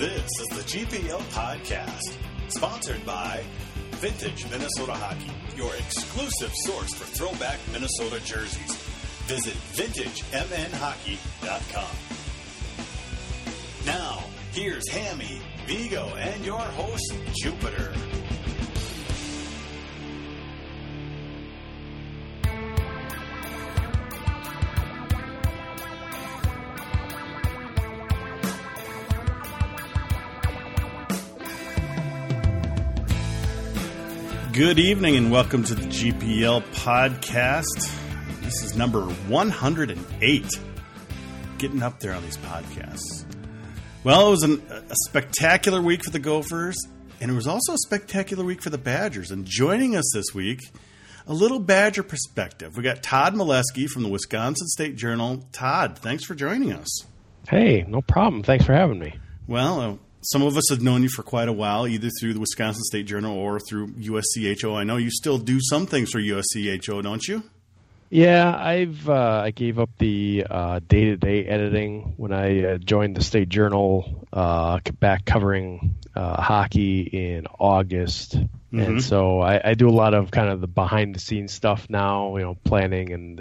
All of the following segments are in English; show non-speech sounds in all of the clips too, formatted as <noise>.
This is the GPL Podcast, sponsored by Vintage Minnesota Hockey, your exclusive source for throwback Minnesota jerseys. Visit VintageMNHockey.com. Now, here's Hammy, Vigo, and your host, Jupiter. Good evening and welcome to the GPL podcast. This is number 108. Getting up there on these podcasts. Well, it was an, a spectacular week for the Gophers, and it was also a spectacular week for the Badgers. And joining us this week, a little Badger perspective. We got Todd Milewski from the Wisconsin State Journal. Todd, thanks for joining us. Hey, no problem. Thanks for having me. Well, uh, some of us have known you for quite a while, either through the Wisconsin State Journal or through USCHO. I know you still do some things for USCHO, don't you? Yeah, I've uh, I gave up the day to day editing when I uh, joined the State Journal uh, back covering uh, hockey in August, mm-hmm. and so I, I, do a lot of kind of the behind the scenes stuff now, you know, planning and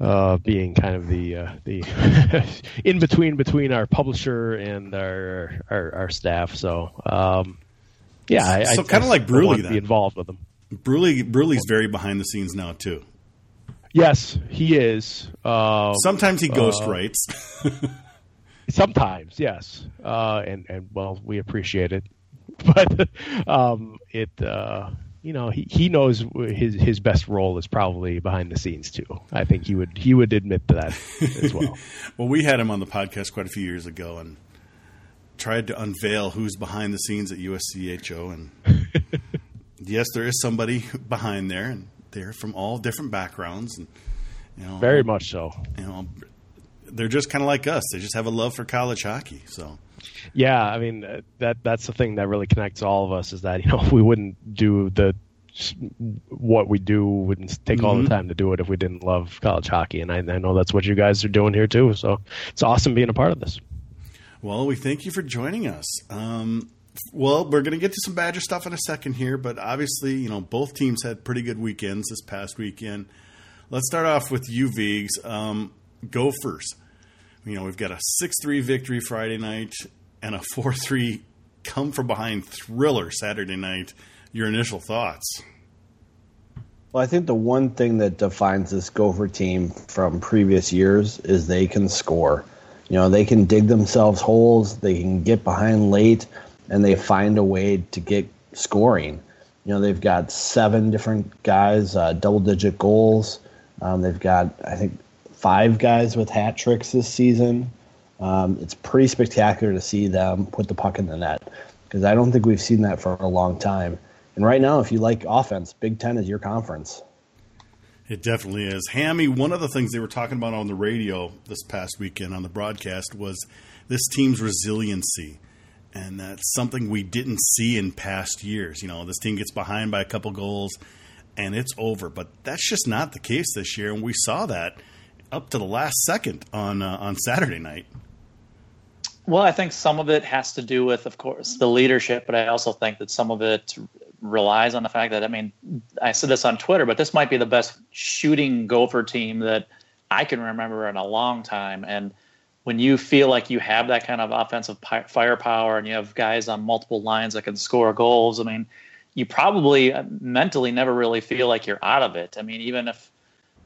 uh, uh, being kind of the uh, the <laughs> in between between our publisher and our our, our staff. So um, yeah, I, so kind of like Bruley, be involved with them. Bruley Bruley's very behind the scenes now too. Yes, he is. Uh, sometimes he ghost writes. <laughs> sometimes, yes, uh, and and well, we appreciate it, <laughs> but um, it uh, you know he, he knows his his best role is probably behind the scenes too. I think he would he would admit to that as well. <laughs> well, we had him on the podcast quite a few years ago and tried to unveil who's behind the scenes at USCHO and <laughs> yes, there is somebody behind there and they're from all different backgrounds and you know very much so. You know they're just kind of like us. They just have a love for college hockey. So yeah, I mean uh, that that's the thing that really connects all of us is that you know <laughs> we wouldn't do the what we do wouldn't take mm-hmm. all the mm-hmm. time to do it if we didn't love college hockey, and I, I know that's what you guys are doing here too. So it's awesome being a part of this. Well, we thank you for joining us. Um, well, we're going to get to some Badger stuff in a second here, but obviously, you know, both teams had pretty good weekends this past weekend. Let's start off with you, Vigs. Um, Gophers. You know, we've got a 6 3 victory Friday night and a 4 3 come from behind thriller Saturday night. Your initial thoughts? Well, I think the one thing that defines this Gopher team from previous years is they can score. You know, they can dig themselves holes, they can get behind late, and they find a way to get scoring. You know, they've got seven different guys, uh, double digit goals. Um, they've got, I think, five guys with hat tricks this season. Um, it's pretty spectacular to see them put the puck in the net because I don't think we've seen that for a long time. And right now, if you like offense, Big Ten is your conference. It definitely is. Hammy, one of the things they were talking about on the radio this past weekend on the broadcast was this team's resiliency. And that's something we didn't see in past years. You know, this team gets behind by a couple goals and it's over. But that's just not the case this year. And we saw that up to the last second on uh, on Saturday night. Well, I think some of it has to do with, of course, the leadership, but I also think that some of it relies on the fact that I mean, I said this on Twitter, but this might be the best shooting Gopher team that I can remember in a long time, and when you feel like you have that kind of offensive firepower and you have guys on multiple lines that can score goals, I mean, you probably uh, mentally never really feel like you're out of it. I mean, even if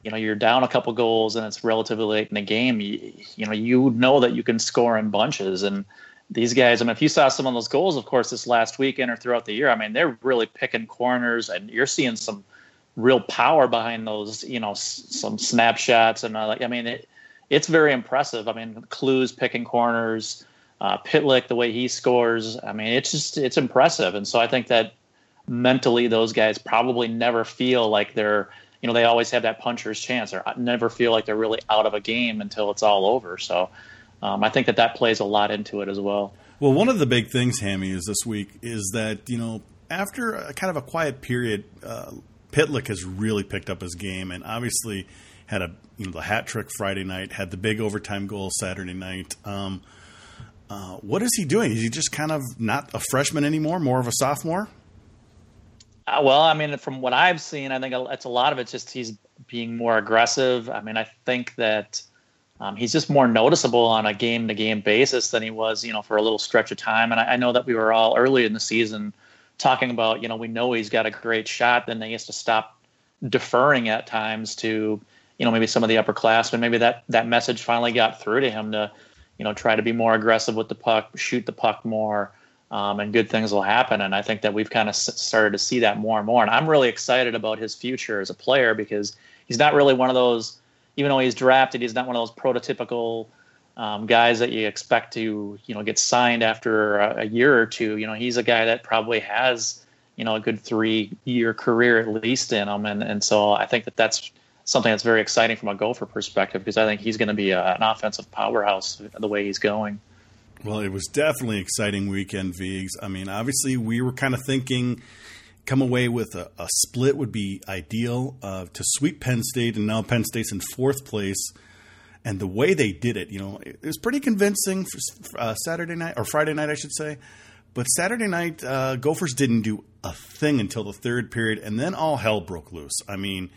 you know you're down a couple goals and it's relatively late in the game you, you know you know that you can score in bunches. And these guys i mean if you saw some of those goals of course this last weekend or throughout the year i mean they're really picking corners and you're seeing some real power behind those you know s- some snapshots and uh, like i mean it, it's very impressive. I mean Kloos picking corners uh, pitlick the way he scores i mean it's just it's impressive. And so i think that mentally those guys probably never feel like they're you know they always have that puncher's chance or never feel like they're really out of a game until it's all over. So um, I think that that plays a lot into it as well. Well, one of the big things, Hammy, is this week is that you know after a kind of a quiet period, uh, Pitlick has really picked up his game and obviously had a you know the hat trick Friday night, had the big overtime goal Saturday night. Um, Uh, what is he doing? Is he just kind of not a freshman anymore, more of a sophomore? Uh, well, I mean, from what I've seen, I think it's a lot of it's just he's being more aggressive. I mean, I think that um, he's just more noticeable on a game to game basis than he was, you know, for a little stretch of time. And I, I, know that we were all early in the season talking about, you know, we know he's got a great shot. Then he has to stop deferring at times to, you know, maybe some of the upperclassmen. Maybe that that message finally got through to him to, you know, try to be more aggressive with the puck, shoot the puck more. Um, and good things will happen. And I think that we've kind of started to see that more and more. And I'm really excited about his future as a player because he's not really one of those even though he's drafted, he's not one of those prototypical um, guys that you expect to, you know, get signed after a, a, year or two. You know, he's a guy that probably has, you know, a good three-year career at least in him, and and so I think that that's something that's very exciting from a Gopher perspective because I think he's going to be a, an offensive powerhouse the way he's going. Well, it was definitely exciting weekend, Vigs. I mean, obviously we were kind of thinking come away with a, a split would be ideal uh, to sweep Penn State, and now Penn State's in fourth place. And the way they did it, you know, it was pretty convincing for uh, Saturday night or Friday night, I should say. But Saturday night, uh, Gophers didn't do a thing until the third period, and then all hell broke loose. I mean,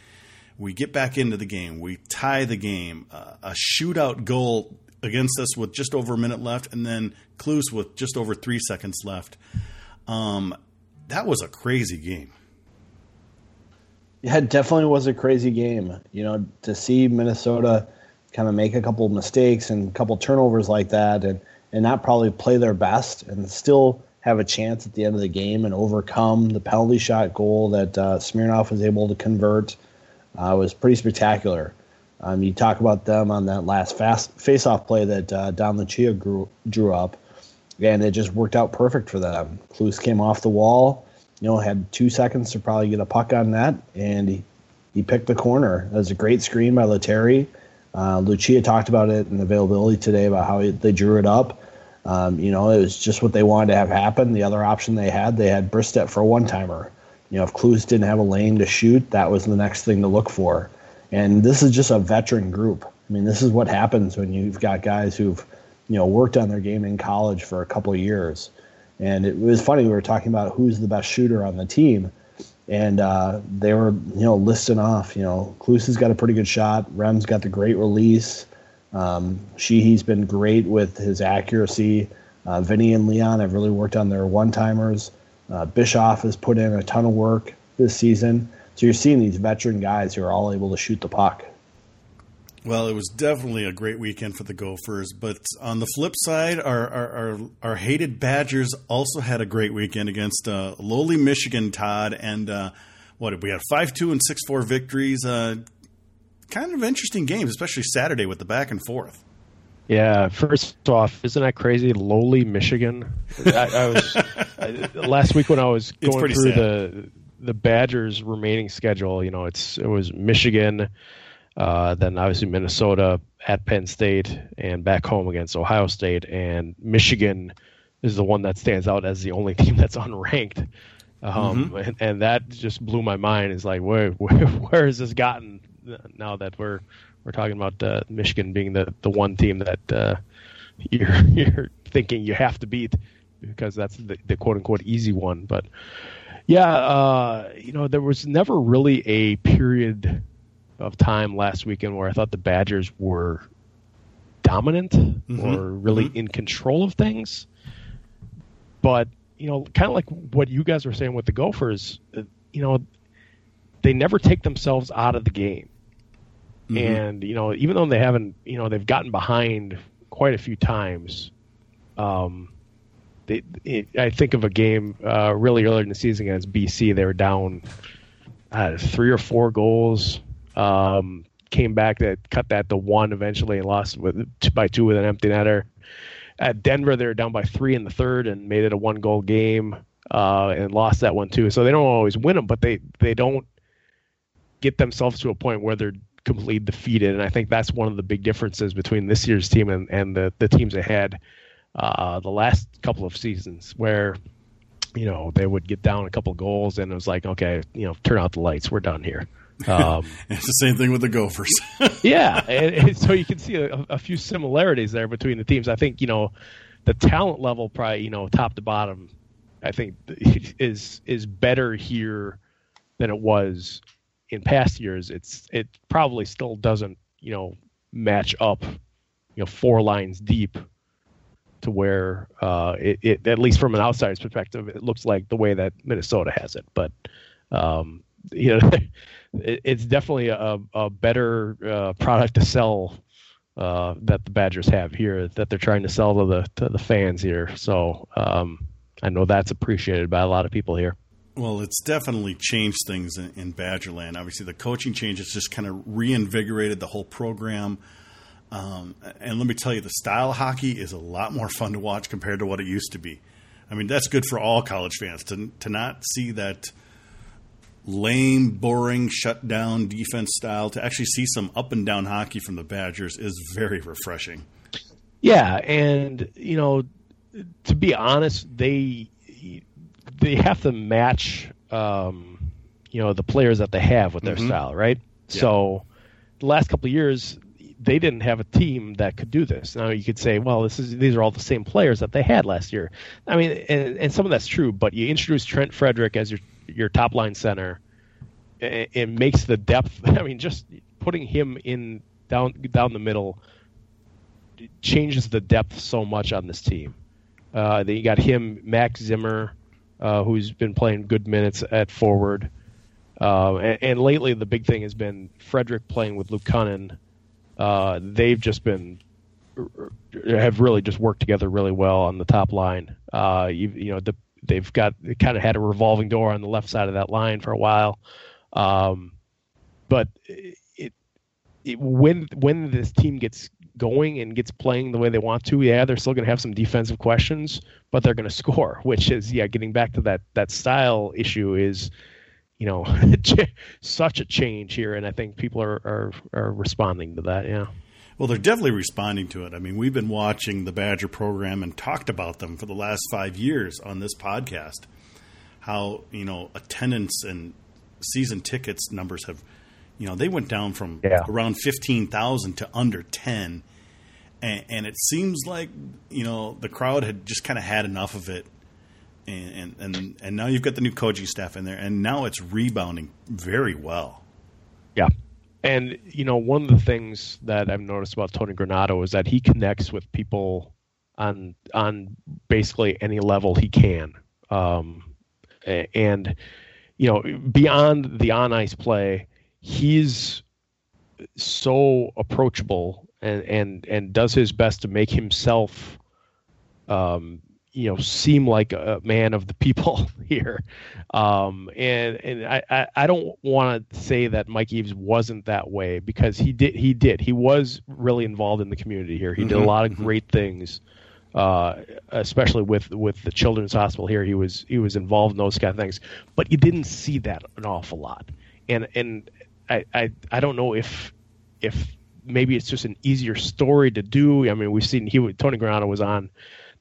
we get back into the game, we tie the game, uh, a shootout goal against us with just over a minute left, and then Kloos with just over three seconds left. Um, that was a crazy game. Yeah, it definitely was a crazy game. You know, to see Minnesota kind of make a couple of mistakes and a couple turnovers like that and, and not probably play their best and still have a chance at the end of the game and overcome the penalty shot goal that uh, Smirnov was able to convert uh, was pretty spectacular. Um, you talk about them on that last fast face-off play that uh, Don Lucia grew, drew up and it just worked out perfect for them. Kloos came off the wall, you know, had two seconds to probably get a puck on that, and he, he picked the corner. That was a great screen by Lettieri. Uh, Lucia talked about it in availability today about how they drew it up. Um, you know, it was just what they wanted to have happen. The other option they had, they had Bristedt for a one timer. You know, if Kloos didn't have a lane to shoot, that was the next thing to look for. And this is just a veteran group. I mean, this is what happens when you've got guys who've you know worked on their game in college for a couple of years. And it was funny we were talking about who's the best shooter on the team, and uh, they were you know listing off. You know, Kloos has got a pretty good shot. Rem's got the great release. Um, Sheehy's been great with his accuracy. Uh, Vinni and Leon have really worked on their one timers. Uh, Bischoff has put in a ton of work this season. So you're seeing these veteran guys who are all able to shoot the puck. Well, it was definitely a great weekend for the Gophers. But on the flip side, our our, our, our hated Badgers also had a great weekend against uh, lowly Michigan, Todd. And uh, what we had five two and six four victories. Uh, kind of interesting games, especially Saturday with the back and forth. Yeah, first off, isn't that crazy? Lowly Michigan. I, I was <laughs> I, last week when I was going through sad. the the Badgers' remaining schedule. You know, it's it was Michigan. Uh, then obviously Minnesota at Penn State and back home against Ohio State and Michigan is the one that stands out as the only <laughs> team that's unranked. Um, mm-hmm. and, and, that just blew my mind. Is like where, <laughs> where where has this gotten now that we're we're talking about uh, Michigan being the, the one team that uh, you're <laughs> you're thinking you have to beat because that's the, the quote unquote easy one. But yeah, uh, you know there was never really a period of time last weekend where I thought the Badgers were dominant mm-hmm. or really mm-hmm. in control of things. But, you know, kind of like what you guys were saying with the Gophers, uh, you know, they never take themselves out of the game. Mm-hmm. And, you know, even though they haven't, you know, they've gotten behind quite a few times, um, they, it, I think of a game uh, really early in the season against BC. They were down uh, three or four goals um, came back that cut that to one eventually and lost with two by two with an empty netter. At Denver, they were down by three in the third and made it a one goal game uh, and lost that one too. So they don't always win them, but they they don't get themselves to a point where they're completely defeated. And I think that's one of the big differences between this year's team and, and the, the teams ahead uh, the last couple of seasons, where you know they would get down a couple goals and it was like, okay, you know, turn out the lights, we're done here. Um, <laughs> it's the same thing with the Gophers. <laughs> yeah, and, and, so you can see a, a, few similarities there between the teams. I think you know the talent level, probably you know top to bottom, I think <laughs> is is better here than it was in past years. It's it probably still doesn't you know match up, you know, four lines deep to where uh, it, it, at least from an outsider's perspective, it looks like the way that Minnesota has it. But um, you know, <laughs> it, it's definitely a, a better uh, product to sell uh, that the Badgers have here that they're trying to sell to the to the fans here. So um, I know that's appreciated by a lot of people here. Well, it's definitely changed things in, in Badgerland. Obviously, the coaching changes just kind of reinvigorated the whole program. Um, and let me tell you, the style of hockey is a lot more fun to watch compared to what it used to be. I mean, that's good for all college fans to to not see that lame, boring, shut down defense style. To actually see some up and down hockey from the Badgers is very refreshing. Yeah, and you know, to be honest, they they have to match, um, you know, the players that they have with their mm-hmm. style, right? Yeah. So, the last couple of years, they didn't have a team that could do this. Now you could say, well, this is these are all the same players that they had last year. I mean, and, and some of that's true, but you introduce Trent Frederick as your your top line center. It, it makes the depth. <laughs> I mean, just putting him in down down the middle changes the depth so much on this team. Uh, then you got him, Max Zimmer, uh, who's been playing good minutes at forward. Uh, and, and, lately, the big thing has been Frederick playing with Luke Kunin uh, they've just been have really just worked together really well on the top line. Uh, you, you know, the, they've got they kind of had a revolving door on the left side of that line for a while. Um, but it, it, when when this team gets going and gets playing the way they want to, yeah, they're still going to have some defensive questions, but they're going <laughs> to score. Which is yeah, getting back to that that style issue is you know, <laughs> such a change here, and I think people are, are are responding to that. Yeah. Well, they're definitely responding to it. I mean, we've been watching the Badger program and talked about them for the last five years on this podcast. How you know attendance and season tickets numbers have, you know, they went down from yeah. around fifteen thousand to under ten, and, and it seems like you know the crowd had just kind of had enough of it and, and and now you've got the new coaching staff in there, and now it's rebounding very well. Yeah, and you know one of the things that I've noticed about Tony Granato is that he connects with people on on basically any level he can, um, and you know beyond the on ice play, he's so approachable and and and does his best to make himself um, you know seem like a man of the people <laughs> here um, and and I, I, don't want to say that Mike Eaves wasn't that way because he did he did he was really involved in the community here he mm-hmm. did a mm-hmm. lot of mm-hmm. great things uh, especially with with the children's hospital here he was he was involved in those kind of things but you didn't see that an awful lot and and I I, I don't know if if maybe it's just an easier story to do I mean we've seen he Tony Granato was on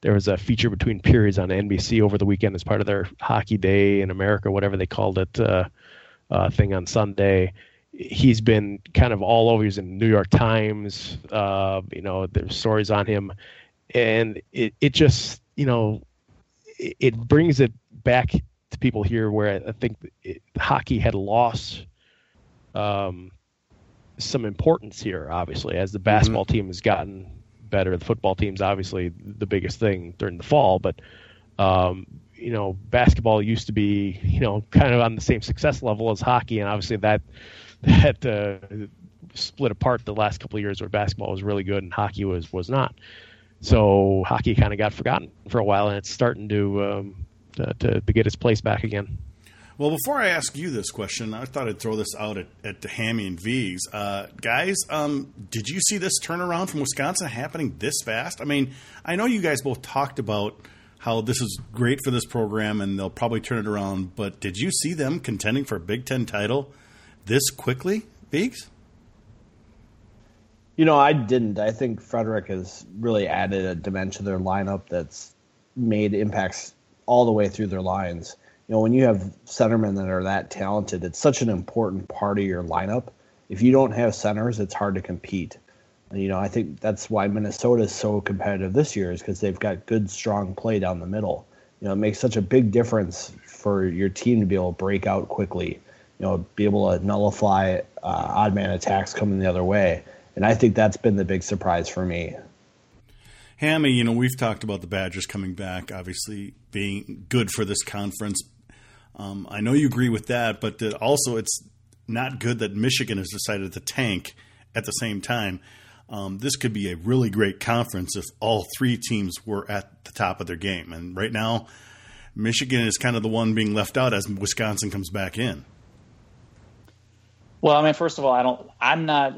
there was a feature between periods on NBC over the weekend as part of their Hockey Day in America, whatever they called it, uh, uh, thing on Sunday. He's been kind of all over. He's in New York Times. Uh, you know, there's stories on him, and it it just you know it, it brings it back to people here where I think it, hockey had lost um, some importance here, obviously, as the basketball mm-hmm. team has gotten better. The football team's obviously the biggest thing during the fall, but um, you know, basketball used to be you know kind of on the same success level as hockey, and obviously that <laughs> that uh, split apart the last couple of years where basketball was really good and hockey was was not. So hockey kind of got forgotten for a while, and it's starting to um, to, to get its place back again. Well, before I ask you this question, I thought I'd throw this out at, at the Hammy and Vigs. Uh, guys, um, did you see this turnaround from Wisconsin happening this fast? I mean, I know you guys both talked about how this is great for this program and they'll probably turn it around, but did you see them contending for a Big Ten title this quickly, Vigs? You know, I didn't. I think Frederick has really added a dimension to their lineup that's made impacts all the way through their lines you know, when you have centermen that are that talented, it's such an important part of your lineup. If you don't have centers, it's hard to compete. And, You know, I think that's why Minnesota is so competitive this year is because they've got good, strong play down the middle. You know, it makes such a big difference for your team to be able to break out quickly. You know, be able to nullify uh, odd man attacks coming the other way, and I think that's been the big surprise for me. Hammy, you know, we've talked about the Badgers coming back, obviously being good for this conference. Um, I know you agree with that, but also it's not good that Michigan has decided to tank at the same time. Um, this could be a really great conference if all three teams were at the top of their game. And right now, Michigan is kind of the one being left out as Wisconsin comes back in. Well, I mean, first of all, I don't. I'm not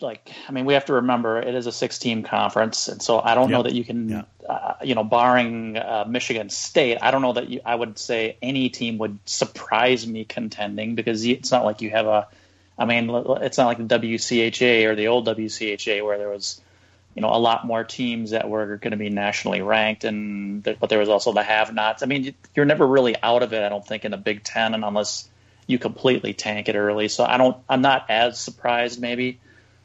like. I mean, we have to remember it is a six-team conference, and so I don't yep. know that you can. Yeah. Uh, you know, barring uh, Michigan State, I don't know that you, I would say any team would surprise me contending because it's not like you have a I mean, it's not like the WCHA or the old WCHA where there was, you know, a lot more teams that were going to be nationally ranked, and but there was also the have-nots. I mean, you're never really out of it. I don't think in the Big Ten, and unless you completely tank it early. So I don't. I'm not as surprised maybe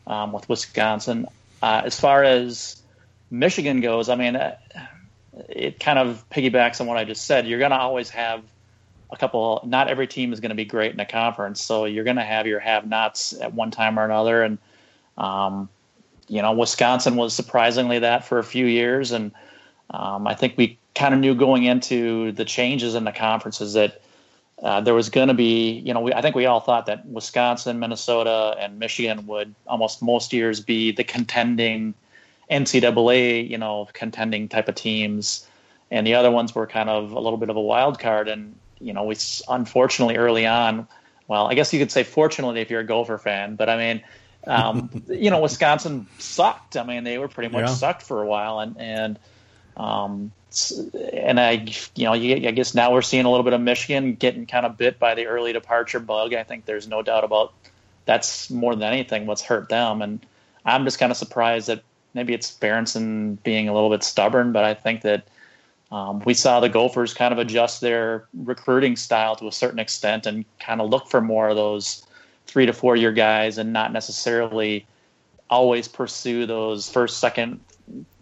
um, with Wisconsin. Uh, as far as Michigan goes, I mean, uh, it kind of piggybacks on what I just said. You're going to always have a couple. Not every team is going to be great in a conference, so you're going to have your have-nots at one time or another. And um, you know, Wisconsin was surprisingly that for a few years, and um, I think we kind of knew going into the changes in the conferences that uh, there was going to be, you know, we, I think we all thought that Wisconsin, Minnesota, and Michigan would almost most years be the contending NCAA, you know, contending type of teams, and the other ones were kind of a little bit of a wild card. And you know, we unfortunately early on, well, I guess you could say fortunately if you're a Gopher fan, but I mean, um, <laughs> you know, Wisconsin sucked. I mean, they were pretty much yeah. sucked for a while, and and um, and I, you know, I guess now we're seeing a little bit of Michigan getting kind of bit by the early departure bug. I think there's no doubt about that's more than anything what's hurt them, and I'm just kind of surprised that maybe it's Berenson being a little bit stubborn, but I think that um, we saw the Gophers kind of adjust their recruiting style to a certain extent and kind of look for more of those three to four year guys and not necessarily always pursue those first, second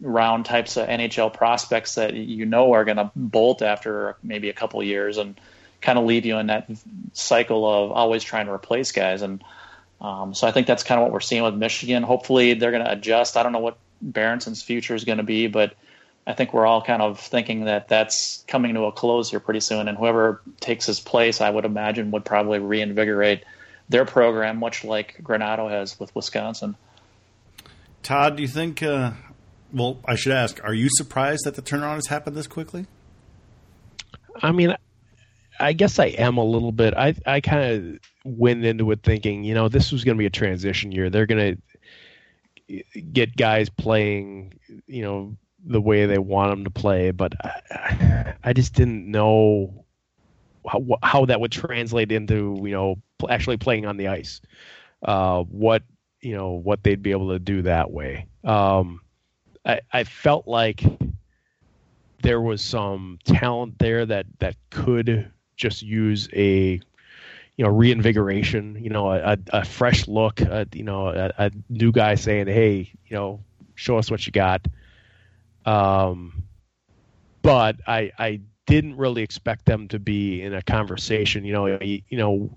round types of NHL prospects that you know are going to bolt after maybe a couple years and kind of leave you in that cycle of always trying to replace guys. And um, so I think that's kind of what we're seeing with Michigan. Hopefully they're going to adjust. I don't know what Berenson's future is going to be, but I think we're all kind of thinking that that's coming to a close here pretty soon, and whoever takes his place, I would imagine, would probably reinvigorate their program, much like Granato has with Wisconsin. Todd, do you think? Uh, well, I should ask: Are you surprised that the turnaround has happened this quickly? I mean, I guess I am a little bit. I I kind of went into it thinking, you know, this was going to be a transition year. They're going to get guys playing, you know, the way they want them to play, but I, I just didn't know how, how that would translate into you know actually playing on the ice. Uh, what you know what they'd be able to do that way. Um, I, I felt like there was some talent there that that could just use a you know reinvigoration you know a, a fresh look a, you know a, a, new guy saying hey you know show us what you got um, but I, I didn't really expect them to be in a conversation. You know, you, you know,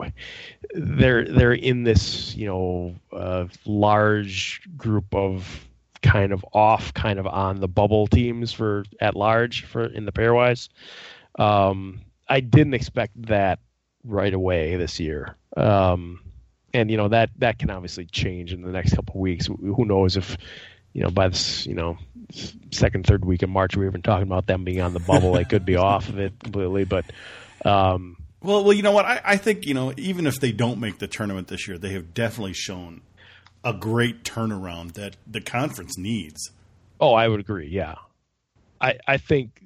they're they're in this you know uh, large group of kind of off, kind of on the bubble teams for at large for in the pairwise. Um, I didn't expect that right away this year. Um, and you know that that can obviously change in the next couple of weeks. Who knows if you know, by this, you know, second, third week of March, we were even talking about them being on the bubble. they could be <laughs> off of it completely, but. Um, well, well, you know what? I, I think you know, even if they don't make the tournament this year, they have definitely shown a great turnaround that the conference needs. Oh, I would agree. Yeah, I I think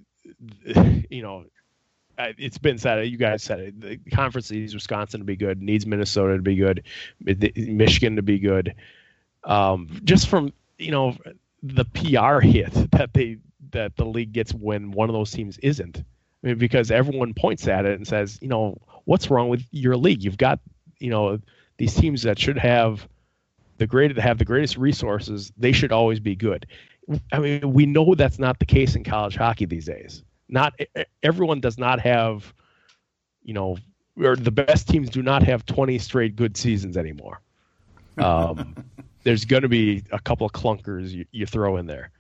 you know it's been said. You guys said it. The conference needs Wisconsin to be good. Needs Minnesota to be good. Michigan to be good. Um, just from you know the PR hit that they that the league gets when one of those teams isn't. I mean, because everyone points at it and says, you know, what's wrong with your league? You've got, you know, these teams that should have the great have the greatest resources, they should always be good. I mean, we know that's not the case in college hockey these days. Not everyone does not have, you know, or the best teams do not have 20 straight good seasons anymore. Um, <laughs> there's going to be a couple of clunkers you, you throw in there,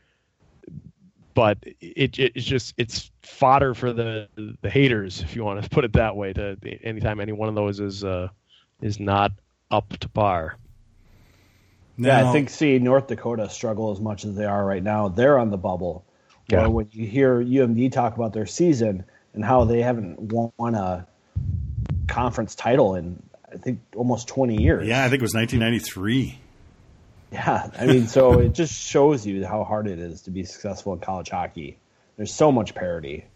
but it, it, it's just it's fodder for the the haters, if you want to <laughs> put it that way. To anytime any one of those is uh, is not up to par. Yeah, I think see North Dakota struggle as much as they are right now. They're on the bubble. Yeah. Or when you hear UMD talk about their season and how they haven't won a conference title in I think almost 20 years. Yeah, I think it was 1993. Yeah, I mean, so <laughs> it just shows you how hard it is to be successful in college hockey. There's so much parity.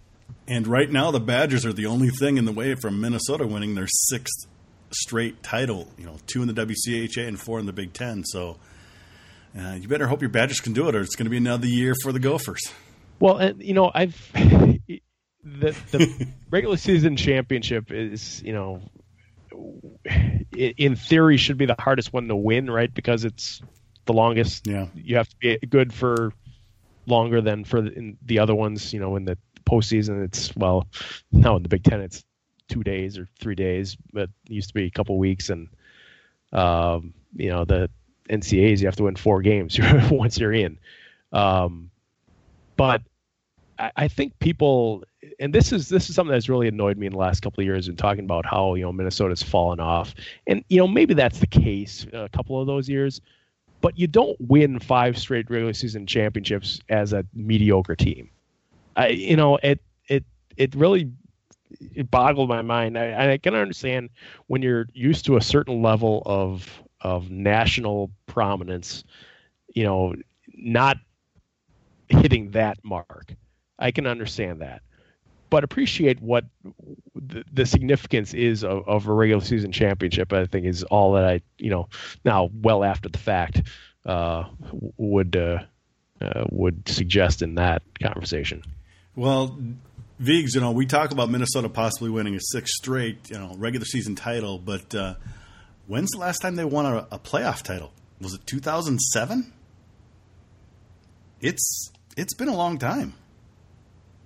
And right now, the Badgers are the only thing in the way from Minnesota winning their sixth straight title. You know, two in the WCHA and four in the Big Ten. So uh, you better hope your Badgers can do it, or it's going to be another year for the Gophers. Well, and you know, I've <laughs> the the <laughs> regular season championship is you know in theory should be the hardest one to win, right? Because it's the longest. Yeah, you have to be good for longer than for the, the other ones. You know, in the postseason, it's well, now in the Big Ten, it's two days or three days, but it used to be a couple weeks, and um, you know the NCAAs you have to win four games <laughs> once you're in. Um, but I, I think people and this is this is something that's really annoyed me in the last couple of years in talking about how you know Minnesota's fallen off, and you know maybe that's the case a couple of those years, but you don't win five straight regular season championships as a mediocre team. I you know it it it really it boggled my mind. I, I can understand when you're used to a certain level of of national prominence, you know, not hitting that mark. I can understand that but appreciate what the, the significance is of, of, a regular season championship. I think is all that I, you know, now well after the fact, uh, would uh, uh, would suggest in that conversation. Well, Vigs, you know, we talk about Minnesota possibly winning a sixth straight, you know, regular season title, but uh, when's the last time they won a, a playoff title? Was it 2007? It's it's been a long time.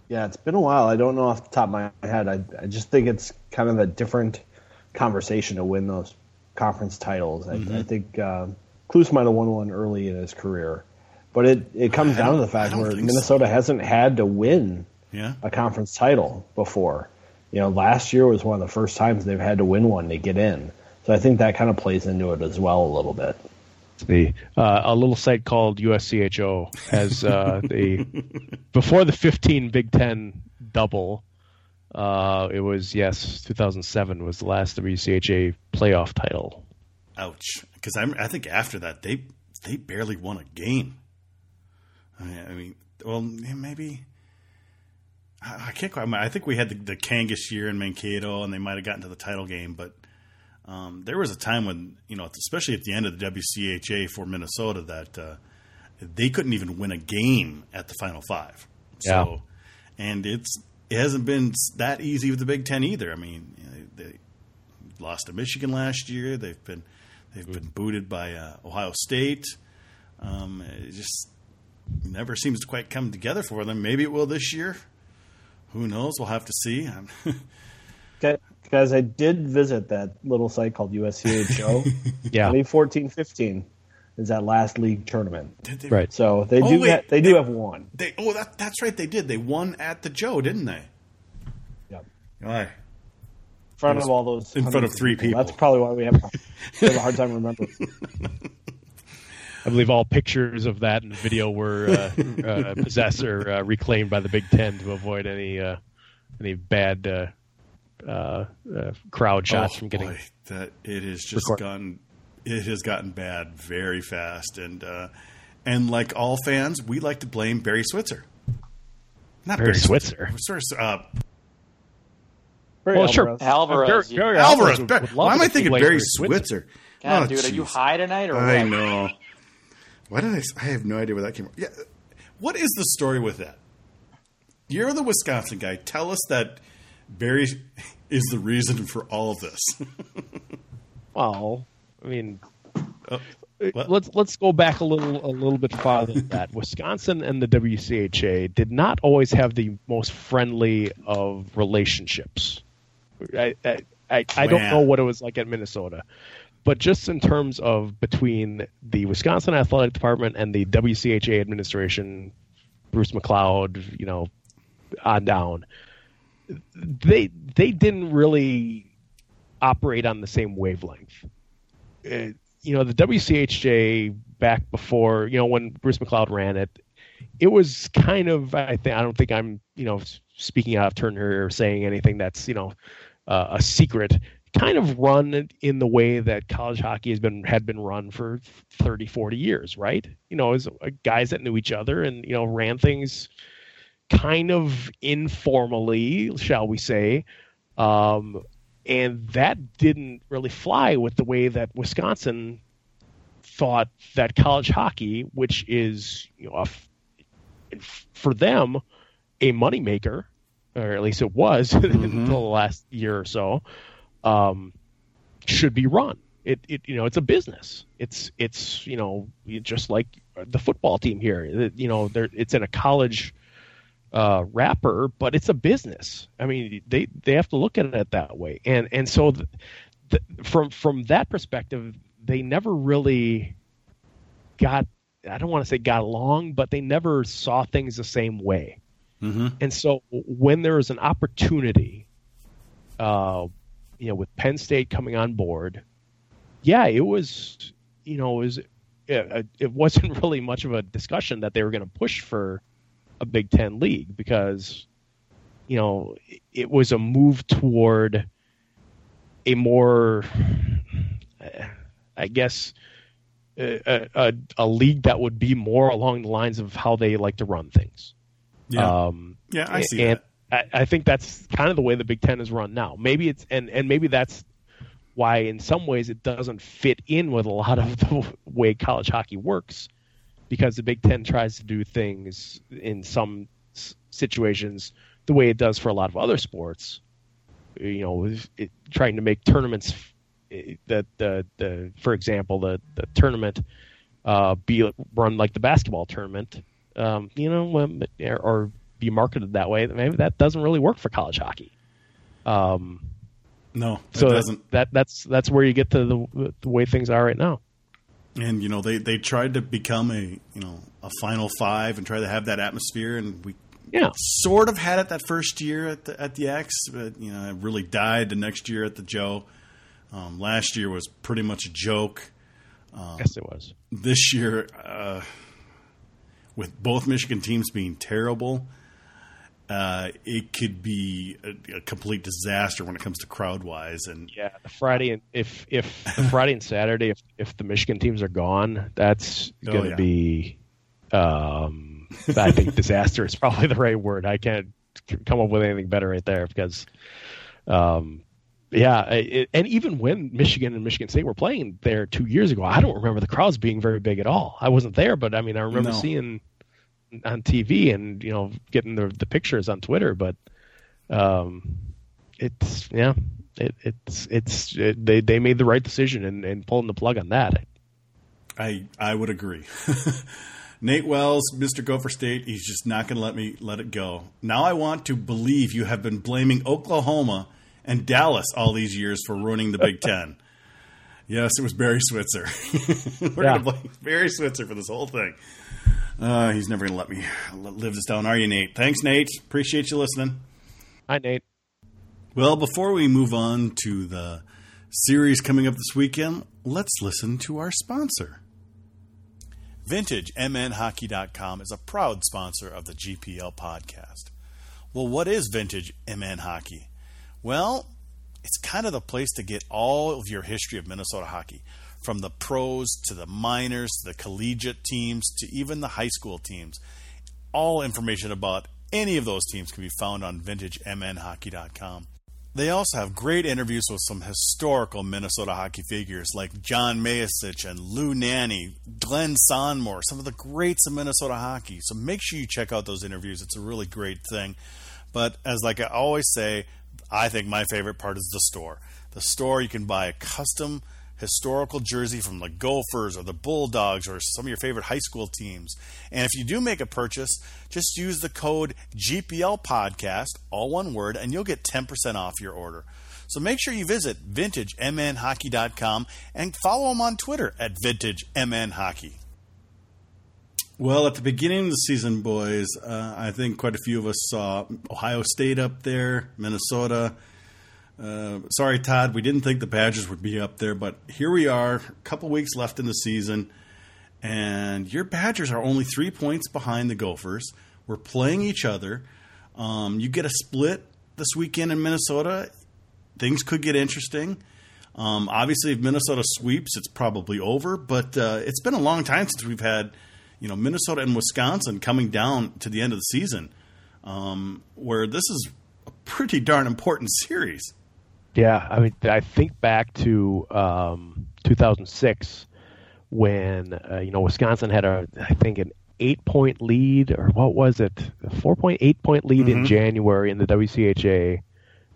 Yeah, it's been a while. I don't know off the top of my head. I, I just think it's kind of a different conversation to win those conference titles. Mm-hmm. I, I, think uh, Kloos might have won one early in his career, but it, it comes down to the fact where Minnesota so. hasn't had to win yeah. a conference title before. You know, last year was one of the first times they've had to win one to get in. So I think that kind of plays into it as well a little bit. The uh, a little site called USCHO has uh, the <laughs> before the 15 Big Ten double. Uh, it was yes, 2007 was the last WCHA playoff title. Ouch! Because I, I think after that they they barely won a game. I mean, I mean well, maybe I, I can't quite. I think we had the, the Kangas year in Mankato, and they might have gotten to the title game, but um, there was a time when, you know, especially at the end of the WCHA for Minnesota, that uh, they couldn't even win a game at the Final Five. So, yeah. and it's it hasn't been that easy with the Big Ten either. I mean, you know, they lost to Michigan last year. They've been they've been booted by uh, Ohio State. Um, it just never seems to quite come together for them. Maybe it will this year. Who knows? We'll have to see. <laughs> okay. Guys, I did visit that little site called USCHO. <laughs> yeah. 2014 15 is that last league tournament. They, right. So they oh, do wait, ha- they, they, do have one. They oh that that's right they did. They won at the Joe, didn't they? Yep. All right. In front of all those in front of three people. people. That's probably why we have, <laughs> we have a hard time remembering. <laughs> I believe all pictures of that and video were uh, uh, possessed or uh, reclaimed by the Big Ten to avoid any uh, any bad uh, uh, crowd shots oh, from getting boy, that it has just record. gotten it has gotten bad very fast and uh, and like all fans we like to blame Barry Switzer not Barry, Barry Switzer, Switzer. Uh, Barry well, sure, Alvarez. Barry, Barry Alvarez. Alvarez. Why am I thinking Barry Switzer? God, oh, dude, geez. are you high tonight? Or I what? know. Why did I? I have no idea where that came from. Yeah, what is the story with that? You're the Wisconsin guy. Tell us that Barry <laughs> is the reason for all of this. <laughs> well, I mean, uh, Let's let's go back a little a little bit farther than that. Wisconsin and the WCHA did not always have the most friendly of relationships. I I, I, I don't know what it was like at Minnesota, but just in terms of between the Wisconsin athletic department and the WCHA administration, Bruce McLeod, you know, on down, they they didn't really operate on the same wavelength. Uh, you know, the WCHA back before, you know, when Bruce McLeod ran it, it was kind of I think I don't think I'm, you know, speaking out of turn here or saying anything that's, you know, uh, a secret kind of run in the way that college hockey has been had been run for 30 40 years right you know as guys that knew each other and you know ran things kind of informally shall we say um, and that didn't really fly with the way that Wisconsin thought that college hockey, which is you know, for them a moneymaker, or at least it was <laughs> mm-hmm. until the last year or so, um, should be run. It, it, you know, it's a business. It's, it's, you know, just like the football team here. You know, it's in a college uh, wrapper, but it's a business. I mean, they they have to look at it that way, and and so the, the, from from that perspective, they never really got. I don't want to say got along, but they never saw things the same way. Mm-hmm. And so when there is an opportunity, uh, you know, with Penn State coming on board, yeah, it was, you know, it was it, it wasn't <laughs> really much of a discussion that they were going to push for a Big Ten league because you know it was a move toward a more, I guess, a, a, a, league that would be more along the lines of how they like to run things. Yeah, um, yeah, I see and that. I, I think that's kind of the way the Big Ten is run now. Maybe it's and and maybe that's why in some ways it doesn't fit in with a lot of the way college hockey works because the Big Ten tries to do things in some situations the way it does for a lot of other sports. You know, it, trying to make tournaments that the the for example the the tournament uh, be run like the basketball tournament. Um, you know, or be marketed that way. Maybe that doesn't really work for college hockey. Um, no, so doesn't. That that's that's where you get to the the way things are right now and you know they they tried to become a you know a final five and try to have that atmosphere and we yeah. sort of had it that first year at the at the X but you know it really died the next year at the Joe. Um, last year was pretty much a joke. Um, yes it was. this year uh, with both Michigan teams being terrible uh, it could be a, a, complete disaster when it comes to crowd wise. And yeah, Friday and if if <laughs> Friday and Saturday, if if the Michigan teams are gone, that's going to oh, yeah. be, um, I think disaster is probably the right word. I can't come up with anything better right there because, um, yeah, it, and even when Michigan and Michigan State were playing there two years ago, I don't remember the crowds being very big at all. I wasn't there, but I mean, I remember no. seeing on TV and you know getting the the pictures on Twitter, but um, it's yeah, it, it's it's it, they they made the right decision and and pulling the plug on that. I I would agree. <laughs> Nate Wells, Mr. Gopher State, he's just not going to let me let it go. Now I want to believe you have been blaming Oklahoma and Dallas all these years for ruining the Big <laughs> Ten. yes, it was Barry Switzer. <laughs> We're yeah. going to blame Barry Switzer for this whole thing. Uh, he's never going to let me live this down, are you, Nate? Thanks, Nate. Appreciate you listening. Hi, Nate. Well, before we move on to the series coming up this weekend, let's listen to our sponsor. VintageMNHockey.com is a proud sponsor of the GPL podcast. Well, what is Vintage MN Hockey? Well, it's kind of the place to get all of your history of Minnesota hockey from the pros to the minors, the collegiate teams, to even the high school teams. All information about any of those teams can be found on vintagemnhockey.com. They also have great interviews with some historical Minnesota hockey figures like John Mayasich and Lou Nanne, Glenn Sonmor, some of the greats of Minnesota hockey. So make sure you check out those interviews. It's a really great thing. But as like I always say, I think my favorite part is the store. The store you can buy a custom historical jersey from the Gophers or the Bulldogs or some of your favorite high school teams. And if you do make a purchase, just use the code GPL podcast, all one word, and you'll get 10% off your order. So make sure you visit vintagemnhockey.com and follow them on Twitter at vintagemnhockey. Well, at the beginning of the season, boys, uh, I think quite a few of us saw Ohio State up there, Minnesota. Uh, sorry, Todd, we didn't think the Badgers would be up there, but here we are, a couple weeks left in the season, and your Badgers are only three points behind the Gophers. We're playing each other. Um, you get a split this weekend in Minnesota. Things could get interesting. Um, obviously, if Minnesota sweeps, it's probably over. But uh, it's been a long time since we've had, you know, Minnesota and Wisconsin coming down to the end of the season, um, where this is a pretty darn important series. Yeah, I mean, I think back to um, 2006 when uh, you know Wisconsin had a, I think an eight point lead, or what was it, a four point eight point lead mm-hmm. in January in the WCHA.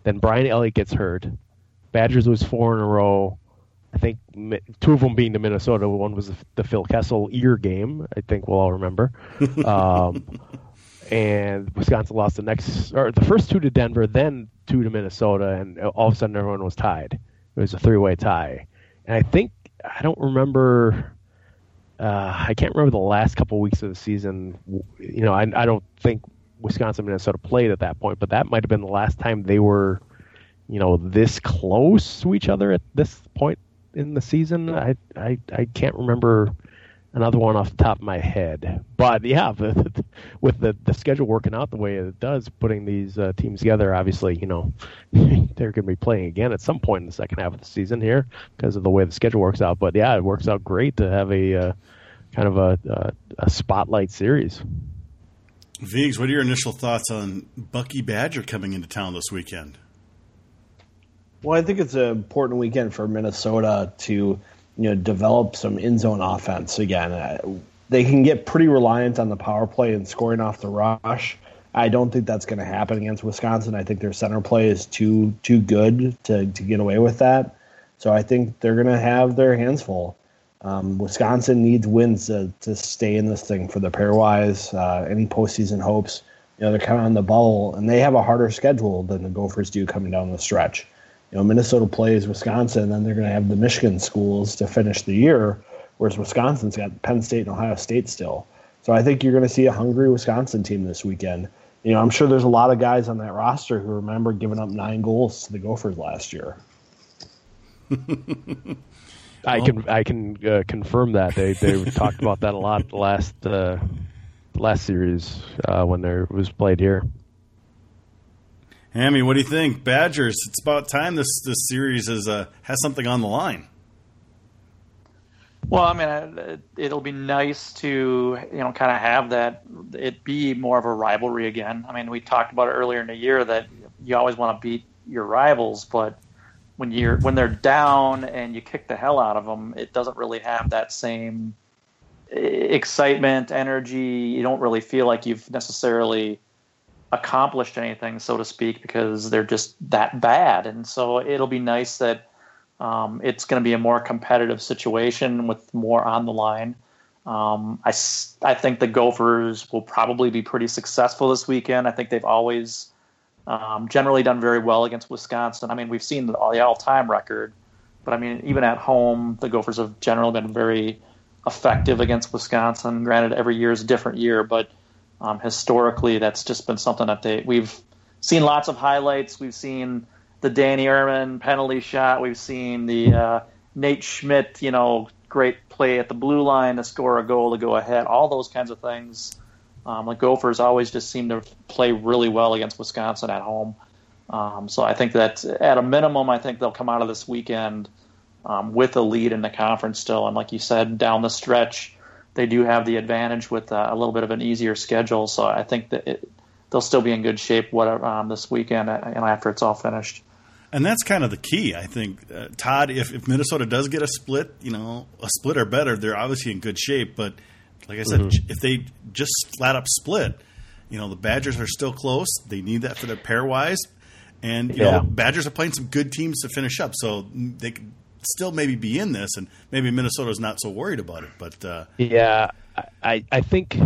Then Brian Elliott gets hurt. Badgers lose four in a row. I think two of them being the Minnesota. One was the Phil Kessel ear game. I think we'll all remember. <laughs> Um, and Wisconsin lost the next or the first two to Denver, then two to Minnesota, and all of a sudden everyone was tied. It was a three-way tie, and I think I don't remember. Uh, I can't remember the last couple weeks of the season. You know, I, I don't think Wisconsin and Minnesota played at that point, but that might have been the last time they were, you know, this close to each other at this point in the season. I I, I can't remember another one off the top of my head. But yeah, <laughs> the, with the, the schedule working out the way it does, putting these uh, teams together, obviously, you know, <laughs> they're going to be playing again at some point in the second half of the season here because of the way the schedule works out. But yeah, it works out great to have a uh, kind of a, a, a spotlight series. Viggs, what are your initial thoughts on Bucky Badger coming into town this weekend? Well, I think it's an important weekend for Minnesota to you know, develop some in zone offense again. Uh, they can get pretty reliant on the power play and scoring off the rush. I don't think that's going to happen against Wisconsin. I think their center play is too too good to, to get away with that. So I think they're going to have their hands full. Um, Wisconsin needs wins to, to stay in this thing for the pairwise. Uh, any postseason hopes, you know, they're kind of on the bubble, and they have a harder schedule than the Gophers do coming down the stretch you know, Minnesota plays Wisconsin, and then they're going to have the Michigan schools to finish the year, whereas Wisconsin's got Penn State and Ohio State still. So I think you're going to see a hungry Wisconsin team this weekend. You know, I'm sure there's a lot of guys on that roster who remember giving up nine goals to the Gophers last year. <laughs> I can I can uh, confirm that they they <laughs> talked about that a lot last uh, last series uh, when there was played here. Hammy, what do you think? Badgers, it's about time this this series is uh, has something on the line. Well, I mean, it'll be nice to you know kind of have that it be more of a rivalry again. I mean, we talked about it earlier in the year that you always want to beat your rivals, but when you're when they're down and you kick the hell out of them, it doesn't really have that same excitement, energy. You don't really feel like you've necessarily accomplished anything, so to speak, because they're just that bad. And so it'll be nice that um, it's going to be a more competitive situation with more on the line. Um, I, I think the Gophers will probably be pretty successful this weekend. I think they've always um, generally done very well against Wisconsin. I mean, we've seen the, the all-time record, but I mean, even at home, the Gophers have generally been very effective against Wisconsin. Granted, every year is a different year, but um, historically, that's just been something that they we've seen lots of highlights. We've seen the Danny Irmen penalty shot. We've seen the uh, Nate Schmidt, you know, great play at the blue line to score a goal to go ahead. All those kinds of things. Um, the Gophers always just seem to play really well against Wisconsin at home. Um, so I think that at a minimum, I think they'll come out of this weekend um, with a lead in the conference still. And like you said, down the stretch, they do have the advantage with uh, a little bit of an easier schedule. So I think that it, they'll still be in good shape whatever, um, this weekend uh, and after it's all finished. And that's kind of the key, I think. Uh, Todd, if, if Minnesota does get a split, you know, a split or better, they're obviously in good shape. But like I said, mm-hmm. if they just flat up split, you know, the Badgers are still close. They need that for their pairwise. And, you yeah. know, Badgers are playing some good teams to finish up. So they still maybe be in this, and maybe Minnesota's not so worried about it. But uh, yeah, I I think.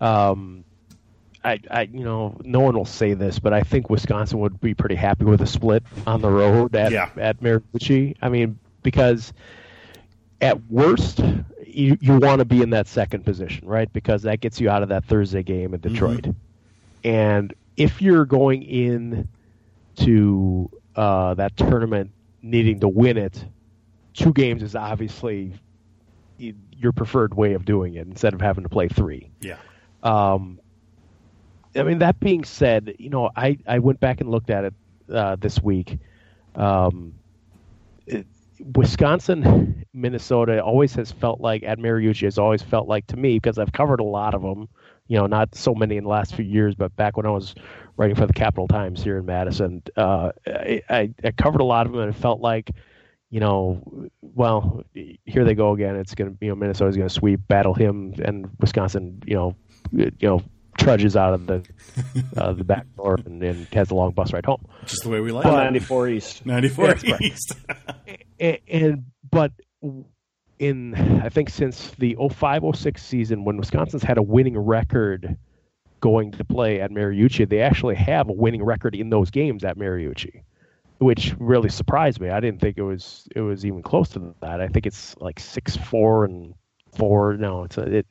Um, I, I, you know, no one will say this, but I think Wisconsin would be pretty happy with a split on the road at Yeah. at Mariucci. I mean, because at worst, you you want to be in that second position, right? Because that gets you out of that Thursday game in Detroit. And if you're going in to uh, that tournament needing to win it, two games is obviously your preferred way of doing it instead of having to play three. yeah, Um, I mean, that being said, you know, I, I went back and looked at it uh, this week. Um, it, Wisconsin, Minnesota always has felt like at Mariucci has always felt like to me because I've covered a lot of them. You know, not so many in the last few years, but back when I was writing for the Capital Times here in Madison, uh, I, I, I covered a lot of them, and it felt like, you know, well, here they go again. It's gonna, you know, Minnesota's gonna sweep, battle him, and Wisconsin, you know, you know, trudges out of the <laughs> uh, the back door and, and has a long bus ride home. just the way we like Well, it. 94 East. <laughs> Ninety four That's right. East. <laughs> and, and but in I think since the 05-06 season when Wisconsin's had a winning record going to play at Mariucci, they actually have a winning record in those games at Mariucci, which really surprised me. I didn't think it was it was even close to that. I think it's like six four and four. No, it's a, it.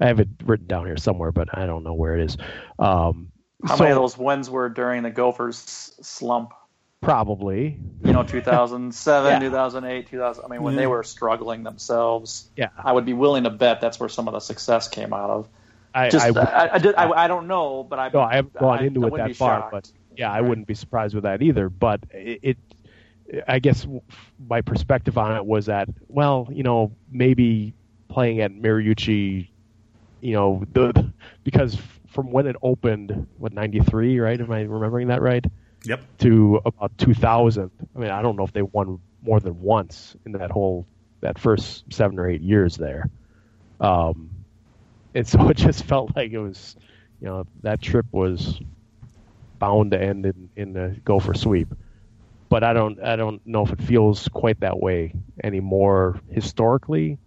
I have it written down here somewhere, but I don't know where it is. Um, How so many of those wins were during the Gophers slump? probably You know, 2007, Yeah. 2008, 2000. I mean, when Yeah. they were struggling themselves, yeah. I would be willing to bet that's where some of the success came out of. I, Just, I I, I, did, I, I don't know, but I. No, I haven't gone into it that far, shocked. but yeah, I wouldn't be surprised with that either. But it, it, I guess my perspective on it was that, well, you know, maybe playing at Mariucci, you know, the because from when it opened, what ninety three, right? Am I remembering that right? Yep. To about two thousand. I mean, I don't know if they won more than once in that whole that first seven or eight years there. Um, and so <laughs> it just felt like it was, you know, that trip was bound to end in, in the Gopher sweep. But I don't, I don't know if it feels quite that way anymore historically.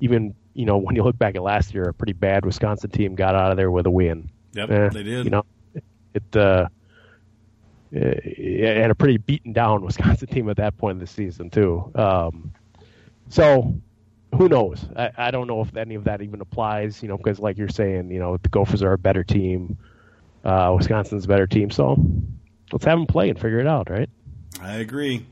Even you know, when you look back at last year, a pretty bad Wisconsin team got out of there with a win. Yep. Eh, they did. You know, it uh, it had a pretty beaten down <laughs> Wisconsin team at that point in the season too. Um, so who knows? I, I don't know if any of that even applies. You know, because like you're saying, you know, the Gophers are a better team. Uh, Wisconsin's a better team. So let's have them play and figure it out, right? I agree.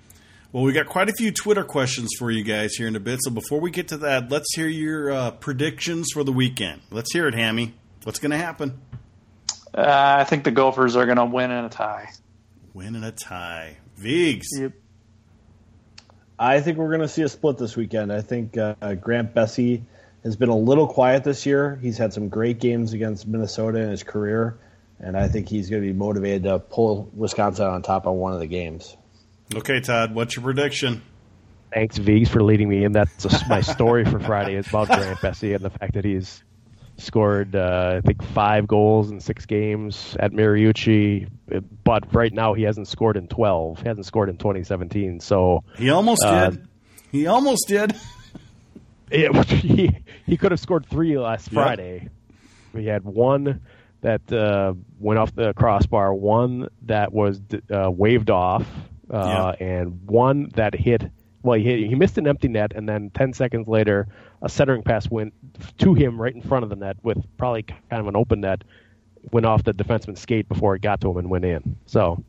Well, we got quite a few Twitter questions for you guys here in a bit. So before we get to that, let's hear your uh, predictions for the weekend. Let's hear it, Hammy. What's going to happen? Uh, I think the Gophers are going to win in a tie. Win in a tie. Vigs. Yep. I think we're going to see a split this weekend. I think uh, Grant Besse has been a little quiet this year. He's had some great games against Minnesota in his career, and I think he's going to be motivated to pull Wisconsin on top on one of the games. Okay, Todd, what's your prediction? Thanks, Vigs, for leading me in. That's a, my story for Friday is about Grant Besse and the fact that he's scored, uh, I think, five goals in six games at Mariucci. But right now, he hasn't scored in 12. He hasn't scored in 2017. So He almost Uh, did. He almost did. <laughs> it, <laughs> he, he could have scored three last Yep. Friday. We had one that uh, went off the crossbar, one that was uh, waved off, uh, and one that hit. Well, he hit, he missed an empty net, and then ten seconds later, a centering pass went to him right in front of the net with probably kind of an open net. Went off the defenseman's skate before it got to him and went in. So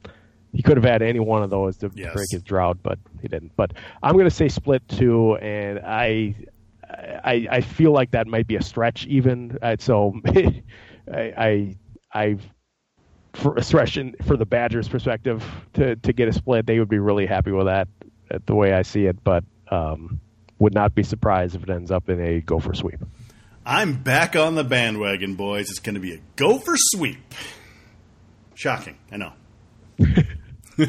he could have had any one of those to Yes. break his drought, but he didn't. But I'm going to say split two, and I, I, I feel like that might be a stretch even. Uh, so <laughs> I, I, I, for for the Badgers' perspective to to get a split, they would be really happy with that. At the way I see it, but um, would not be surprised if it ends up in a Gopher sweep. I'm back on the bandwagon, boys. It's going to be a gopher sweep. Shocking, I know. <laughs>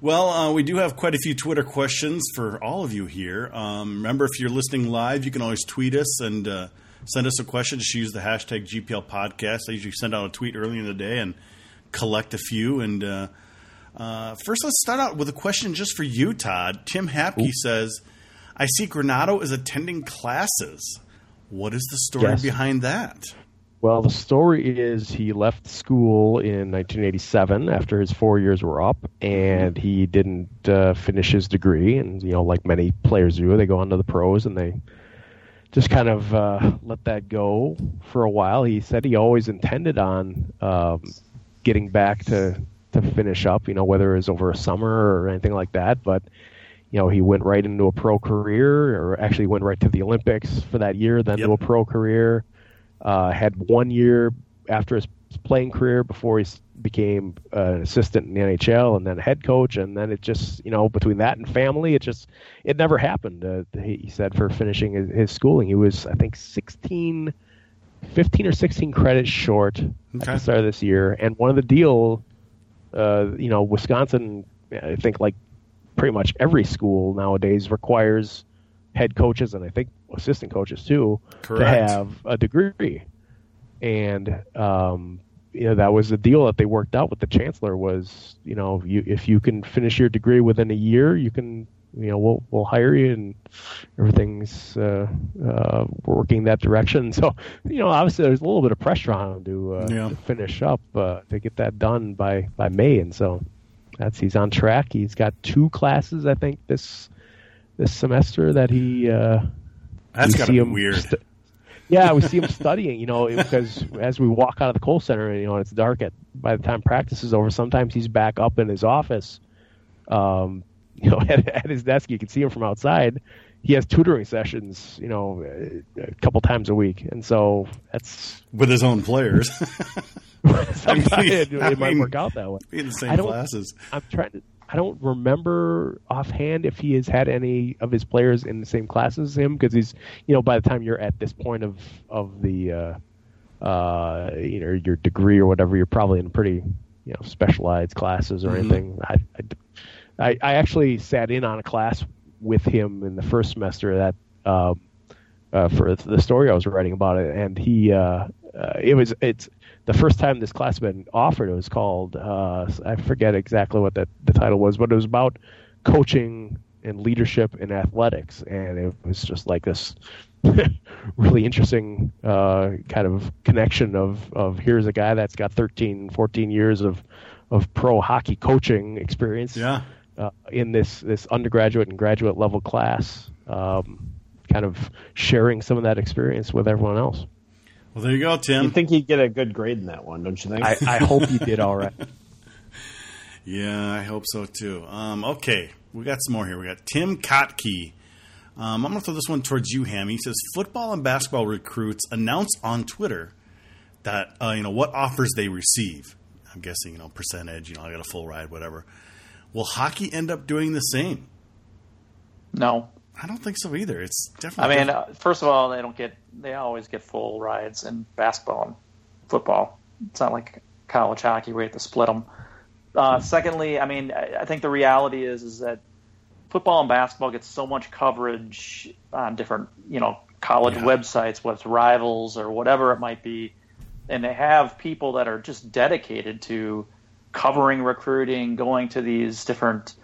well, uh, we do have quite a few Twitter questions for all of you here. Um, remember, if you're listening live, you can always tweet us and uh, send us a question. Just use the hashtag GPL podcast. I usually send out a tweet early in the day and collect a few. And uh, Uh, first, let's start out with a question just for you, Todd. Tim Hapke says, "I see Granato is attending classes. What is the story Yes. behind that?" Well, the story is he left school in 1987 after his four years were up, and he didn't uh, finish his degree. And you know, like many players do, they go on to the pros and they just kind of uh, let that go for a while. He said he always intended on um, getting back to to finish up. You know, whether it was over a summer or anything like that, but. You know, he went right into a pro career, or actually went right to the Olympics for that year, then Yep. to a pro career uh, had one year after his playing career before he became uh, an assistant in the NHL and then a head coach, and then it just you know between that and family, it just it never happened. Uh, he he said for finishing his, his schooling, he was I think 16, 15 or sixteen credits short at the start of this year, and one of the deal, uh, you know, Wisconsin, I think like pretty much every school nowadays requires head coaches and I think assistant coaches too Correct. to have a degree. And um, you know that was the deal that they worked out with the chancellor was you know you if you can finish your degree within a year you can you know we'll we'll hire you and everything's uh, uh, working that direction. <laughs> So you know obviously there's a little bit of pressure on him to, uh, Yeah. to finish up uh, to get that done by by May, and so that's he's on track. He's got two classes I think this this semester that he. Uh, That's got to be weird. st- yeah, we see him studying, you know, because as we walk out of the Kohl Center, you know, and it's dark at by the time practice is over. Sometimes he's back up in his office, um, you know, <laughs> at, at his desk. You can see him from outside. He has tutoring sessions, you know, a a couple times a week, and so that's with his own players. <laughs> <laughs> sometimes it, I it might mean- work out that way. Be in the I same classes. I'm trying to. I don't remember offhand if he has had any of his players in the same class as him because he's, you know, by the time you're at this point of of the, uh, uh, you know, your degree or whatever, you're probably in pretty, you know, specialized classes or Mhm. anything. I, I, I actually sat in on a class with him in the first semester that, um, uh, for the story I was writing about it, and he, uh, uh, it was it's the first time this class had been offered. It was called uh, I forget exactly what that the title was, but it was about coaching and leadership in athletics, and it was just like this <laughs> really interesting uh, kind of connection of of here's a guy that's got 13, 14 years of of pro hockey coaching experience Yeah. uh, in this this undergraduate and graduate level class, um, kind of sharing some of that experience with everyone else. Well, there you go, Tim. You think he'd get a good grade in that one, don't you think? I, I hope he did all right. <laughs> Yeah, I hope so too. Um, okay, we got some more here. We got Tim Kotke. Um, I'm going to throw this one towards you, Hammy. He says football and basketball recruits announce on Twitter that uh, you know what offers they receive. I'm guessing you know percentage. You know, I got a full ride, whatever. Will hockey end up doing the same? No, I don't think so either. It's definitely. I mean, uh, first of all, they don't get they always get full rides in basketball and football. It's not like college hockey where you have to split them. Uh, secondly, I mean, I, I think the reality is is that football and basketball get so much coverage on different you know college Yeah. websites, whether it's Rivals or whatever it might be, and they have people that are just dedicated to covering recruiting, going to these different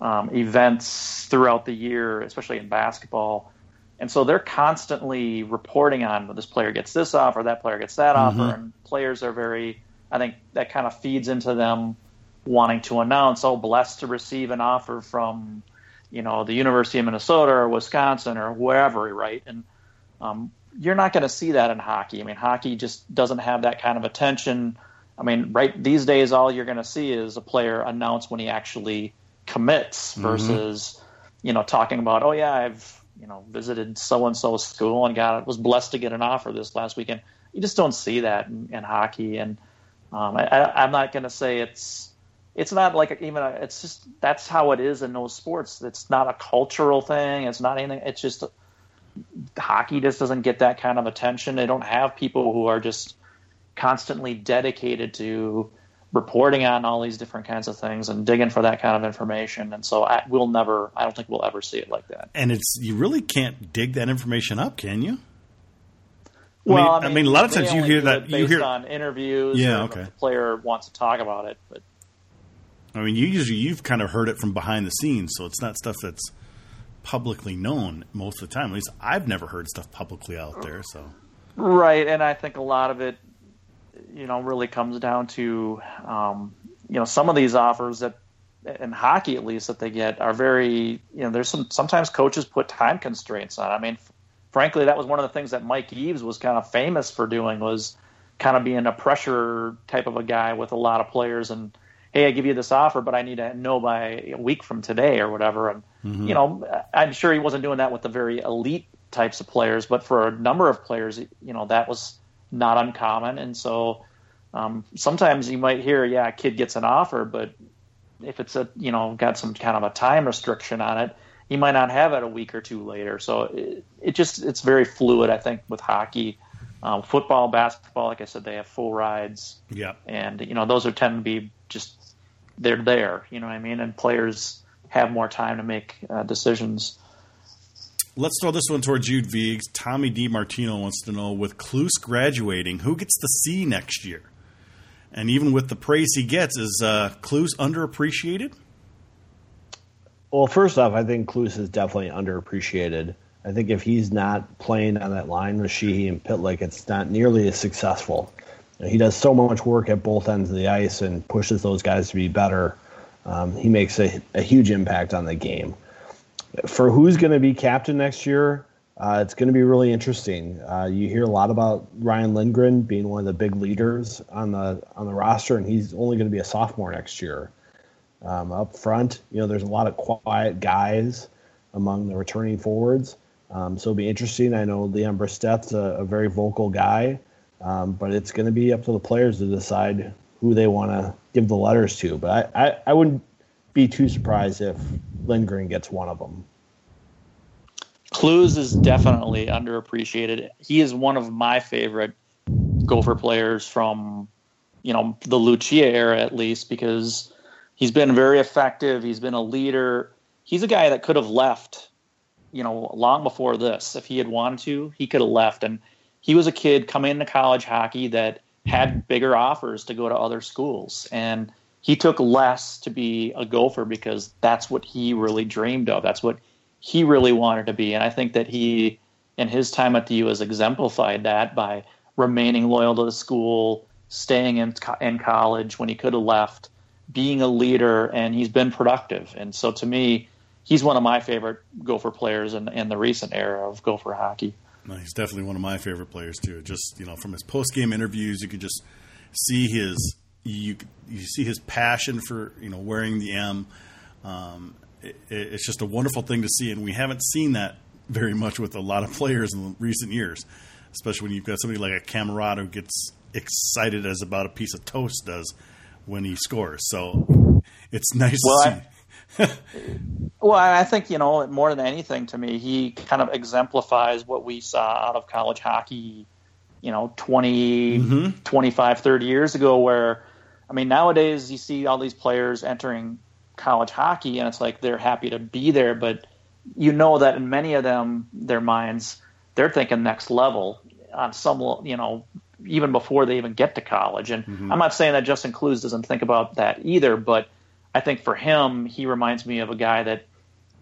um, events throughout the year, especially in basketball. And so they're constantly reporting on this player gets this offer, that player gets that offer, and players are very. I think that kind of feeds into them wanting to announce, "Oh, blessed to receive an offer from, you know, the University of Minnesota or Wisconsin or wherever, right?" And um, you're not going to see that in hockey. I mean, hockey just doesn't have that kind of attention. I mean, right these days, all you're going to see is a player announce when he actually commits versus, you know, talking about, oh yeah, I've you know visited so and so school and got was blessed to get an offer this last weekend. You just don't see that in, in hockey, and um, I, I'm not going to say it's it's not like even a, it's just that's how it is in those sports. It's not a cultural thing. It's not anything. It's just hockey just doesn't get that kind of attention. They don't have people who are just constantly dedicated to reporting on all these different kinds of things and digging for that kind of information. And so I, we'll never, I don't think we'll ever see it like that. and it's you really can't dig that information up, can you? Well, I mean, a lot of times you hear that- you hear- on interviews. Yeah, okay. The player wants to talk about it, but I mean, you usually you've kind of heard it from behind the scenes, so it's not stuff that's publicly known most of the time. At least I've never heard stuff publicly out there. So right, and I think a lot of it, you know, really comes down to, um, you know, some of these offers that in hockey at least that they get are very, you know, there's some sometimes coaches put time constraints on. I mean, frankly, that was one of the things that Mike Eaves was kind of famous for doing was kind of being a pressure type of a guy with a lot of players and hey, I give you this offer, but I need to know by a week from today or whatever. And mm-hmm. you know, I'm sure he wasn't doing that with the very elite types of players, but for a number of players, you know, that was not uncommon. And so um, sometimes you might hear, yeah, a kid gets an offer, but if it's a you know got some kind of a time restriction on it, he might not have it a week or two later. So it, it just it's very fluid. I think with hockey. Um, football, basketball, like I said, they have full rides. Yeah. And you know those are tend to be just they're there. You know what I mean? And players have more time to make uh, decisions. Let's throw this one towards Jude Viggs. Tommy DiMartino wants to know with Kloos graduating, who gets the C next year? And even with the praise he gets, is uh, Kloos underappreciated? Well, first off, I think Kloos is definitely underappreciated. I think if he's not playing on that line with Sheehy and Pitlick, it's not nearly as successful. He does so much work at both ends of the ice and pushes those guys to be better. Um, he makes a, a, huge impact on the game. For who's going to be captain next year, uh, it's going to be really interesting. Uh, you hear a lot about Ryan Lindgren being one of the big leaders on the on the roster, and he's only going to be a sophomore next year. Um, up front, you know, there's a lot of quiet guys among the returning forwards, um, so it'll be interesting. I know Leon Bristedt's a, a very vocal guy. Um, but it's going to be up to the players to decide who they want to give the letters to. But I, I, I wouldn't be too surprised if Lindgren gets one of them. Kloos is definitely underappreciated. He is one of my favorite Gopher players from, you know, the Lucia era at least because he's been very effective. He's been a leader. He's a guy that could have left, you know, long before this. If he had wanted to, he could have left. And he was a kid coming into college hockey that had bigger offers to go to other schools. And he took less to be a gopher because that's what he really dreamed of. That's what he really wanted to be. And I think that he, in his time at the U, has exemplified that by remaining loyal to the school, staying in, in college when he could have left, being a leader, and he's been productive. And so to me, he's one of my favorite Gopher players in, in the recent era of Gopher hockey. No, he's definitely one of my favorite players too. Just you know, from his post game interviews, you could just see his you you see his passion for you know wearing the M. Um, it, it's just a wonderful thing to see, and we haven't seen that very much with a lot of players in recent years, especially when you've got somebody like a Cammarata who gets excited as about a piece of toast does when he scores. So it's nice well, to see. I- <laughs> well, I think, you know, more than anything to me, he kind of exemplifies what we saw out of college hockey, you know, 20, mm-hmm. 25, 30 years ago, where, I mean, nowadays you see all these players entering college hockey and it's like they're happy to be there, but you know that in many of them, their minds, they're thinking next level on some, you know, even before they even get to college. And mm-hmm. I'm not saying that Justin Kloos doesn't think about that either, but I think for him, he reminds me of a guy that,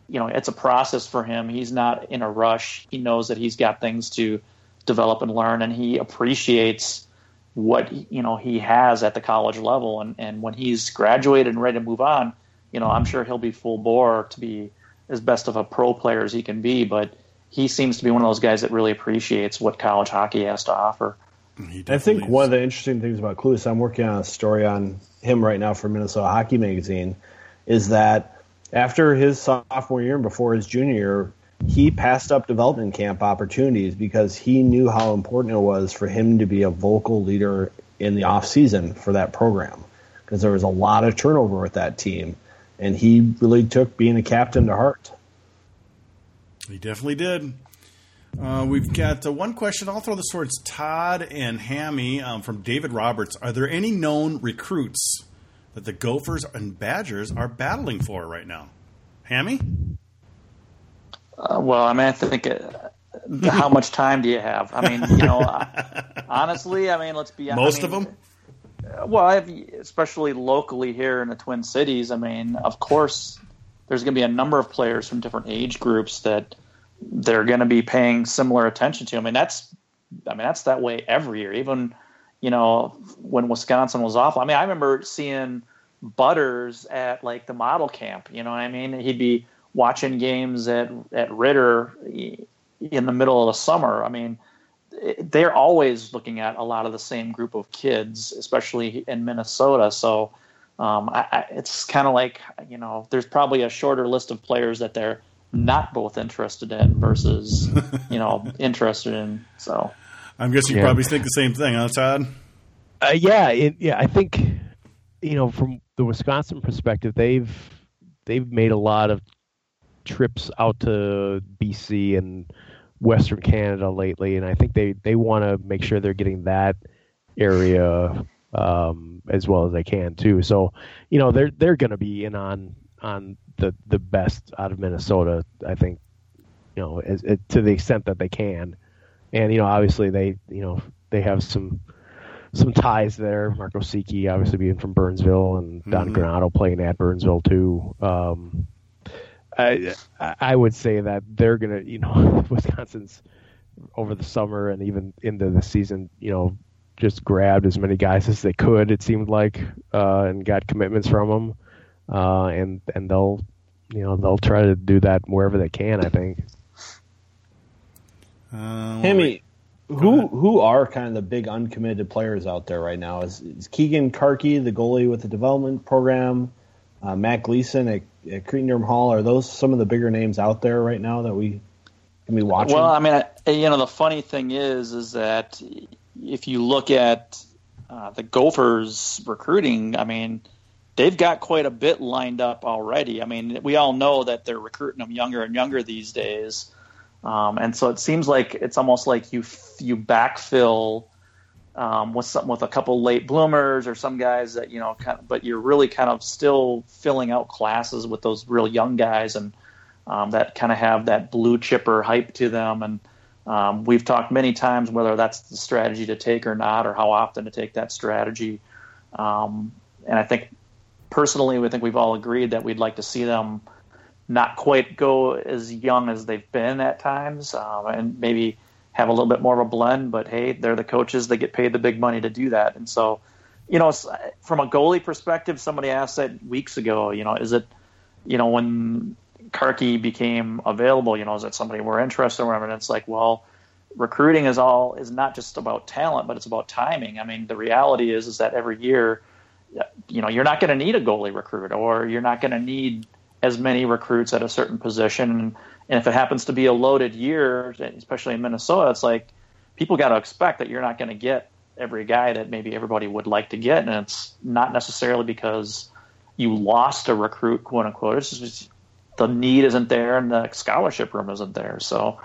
you know, it's a process for him. He's not in a rush. He knows that he's got things to develop and learn, and he appreciates what you know he has at the college level. And and when he's graduated and ready to move on, you know, I'm sure he'll be full bore to be as best of a pro player as he can be. But he seems to be one of those guys that really appreciates what college hockey has to offer. I think one of the interesting things about Kloos, I'm working on a story on him right now for Minnesota Hockey Magazine is that after his sophomore year and before his junior year, he passed up development camp opportunities because he knew how important it was for him to be a vocal leader in the off season for that program because there was a lot of turnover with that team and he really took being a captain to heart. He definitely did. Uh, we've got uh, one question. I'll throw this towards Todd and Hammy um, from David Roberts. Are there any known recruits that the Gophers and Badgers are battling for right now? Hammy? Uh, well, I mean, I think uh, how much time do you have? I mean, you know, <laughs> honestly, I mean, let's be honest. Most I mean, of them? well, I've, especially locally here in the Twin Cities. I mean, of course, there's going to be a number of players from different age groups that they're going to be paying similar attention to. I mean, that's, I mean, that's that way every year. Even, you know, when Wisconsin was awful. I mean, I remember seeing Butters at like the model camp. You know what I mean? He'd be watching games at at Ritter in the middle of the summer. I mean, they're always looking at a lot of the same group of kids, especially in Minnesota. So um, I, I, it's kind of like you know, there's probably a shorter list of players that they're not both interested in versus you know <laughs> interested in. So I'm guessing you yeah. probably think the same thing, huh, Todd? Uh, yeah, it, yeah. I think you know from the Wisconsin perspective, they've they've made a lot of trips out to BC and Western Canada lately, and I think they they want to make sure they're getting that area um, as well as they can too. So, you know, they're they're going to be in on on the the best out of Minnesota. I think, you know, as, as, to the extent that they can, and you know, obviously they you know they have some some ties there. Mark Osiecki, obviously being from Burnsville, and Don mm-hmm. Granato playing at Burnsville too. Um, I I would say that they're gonna, you know, <laughs> Wisconsin's over the summer and even into the season, you know, just grabbed as many guys as they could. It seemed like, uh, and got commitments from them, uh, and and they'll, you know, they'll try to do that wherever they can. I think. Uh, Hemi, who who are kind of the big uncommitted players out there right now? Is, is Keegan Karki the goalie with the development program? uh, Matt Gleason at, at Cretin-Derham Hall. Are those some of the bigger names out there right now that we can be watching? Well, I mean, you know, the funny thing is, is that if you look at uh, the Gophers recruiting, I mean, they've got quite a bit lined up already. I mean, we all know that they're recruiting them younger and younger these days. Um, and so it seems like it's almost like you you backfill um, with some with a couple late bloomers or some guys that you know, kind of, but you're really kind of still filling out classes with those real young guys and um, that kind of have that blue chipper hype to them. And um, we've talked many times whether that's the strategy to take or not, or how often to take that strategy. Um, and I think personally, we think we've all agreed that we'd like to see them not quite go as young as they've been at times, um, and maybe have a little bit more of a blend. But hey, they're the coaches; they get paid the big money to do that. And so, you know, from a goalie perspective, somebody asked that weeks ago. You know, is it, you know, when Karki became available, you know, is it somebody we're interested in? And it's like, well, recruiting is all is not just about talent, but it's about timing. I mean, the reality is is that every year, you know, you're not going to need a goalie recruit, or you're not going to need as many recruits at a certain position. And if it happens to be a loaded year, especially in Minnesota, it's like people got to expect that you're not going to get every guy that maybe everybody would like to get, and it's not necessarily because you lost a recruit, quote unquote. It's just the need isn't there and the scholarship room isn't there. So,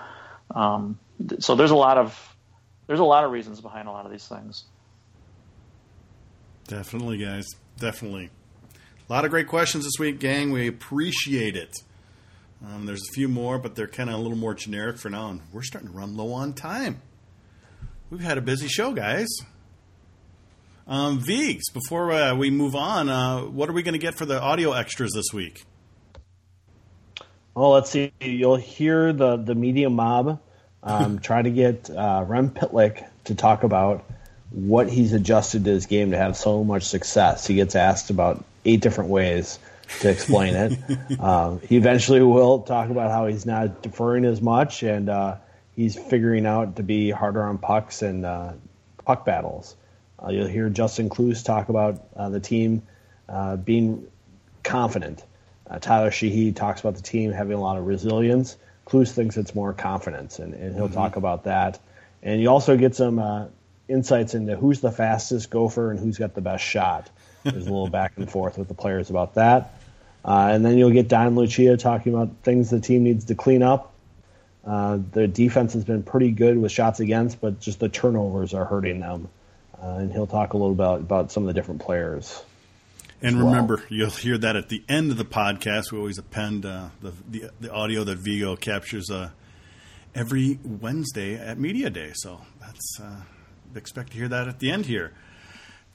um, so there's a lot of there's a lot of reasons behind a lot of these things. Definitely, guys. Definitely. A lot of great questions this week, gang. We appreciate it. Um, there's a few more, but they're kind of a little more generic for now, and we're starting to run low on time. We've had a busy show, guys. Um, Vigs, before uh, we move on, uh, what are we going to get for the audio extras this week? Well, let's see. You'll hear the the media mob um, <laughs> try to get uh, Rem Pitlick to talk about what he's adjusted to his game to have so much success. He gets asked about eight different ways to explain it. <laughs> um, he eventually will talk about how he's not deferring as much and uh, he's figuring out to be harder on pucks and uh, puck battles. Uh, you'll hear Justin Kloos talk about uh, the team uh, being confident. Uh, Tyler Sheehy talks about the team having a lot of resilience. Kloos thinks it's more confidence, and, and he'll mm-hmm. talk about that. And you also get some insights into who's the fastest gopher and who's got the best shot. There's a little <laughs> back and forth with the players about that. Uh, and then you'll get Don Lucia talking about things the team needs to clean up. Uh, the defense has been pretty good with shots against, but just the turnovers are hurting them. Uh, and he'll talk a little about about some of the different players. And remember, well. you'll hear that at the end of the podcast. We always append uh, the, the, the audio that Vigo captures uh, every Wednesday at Media Day. So that's uh, expect to hear that at the end here.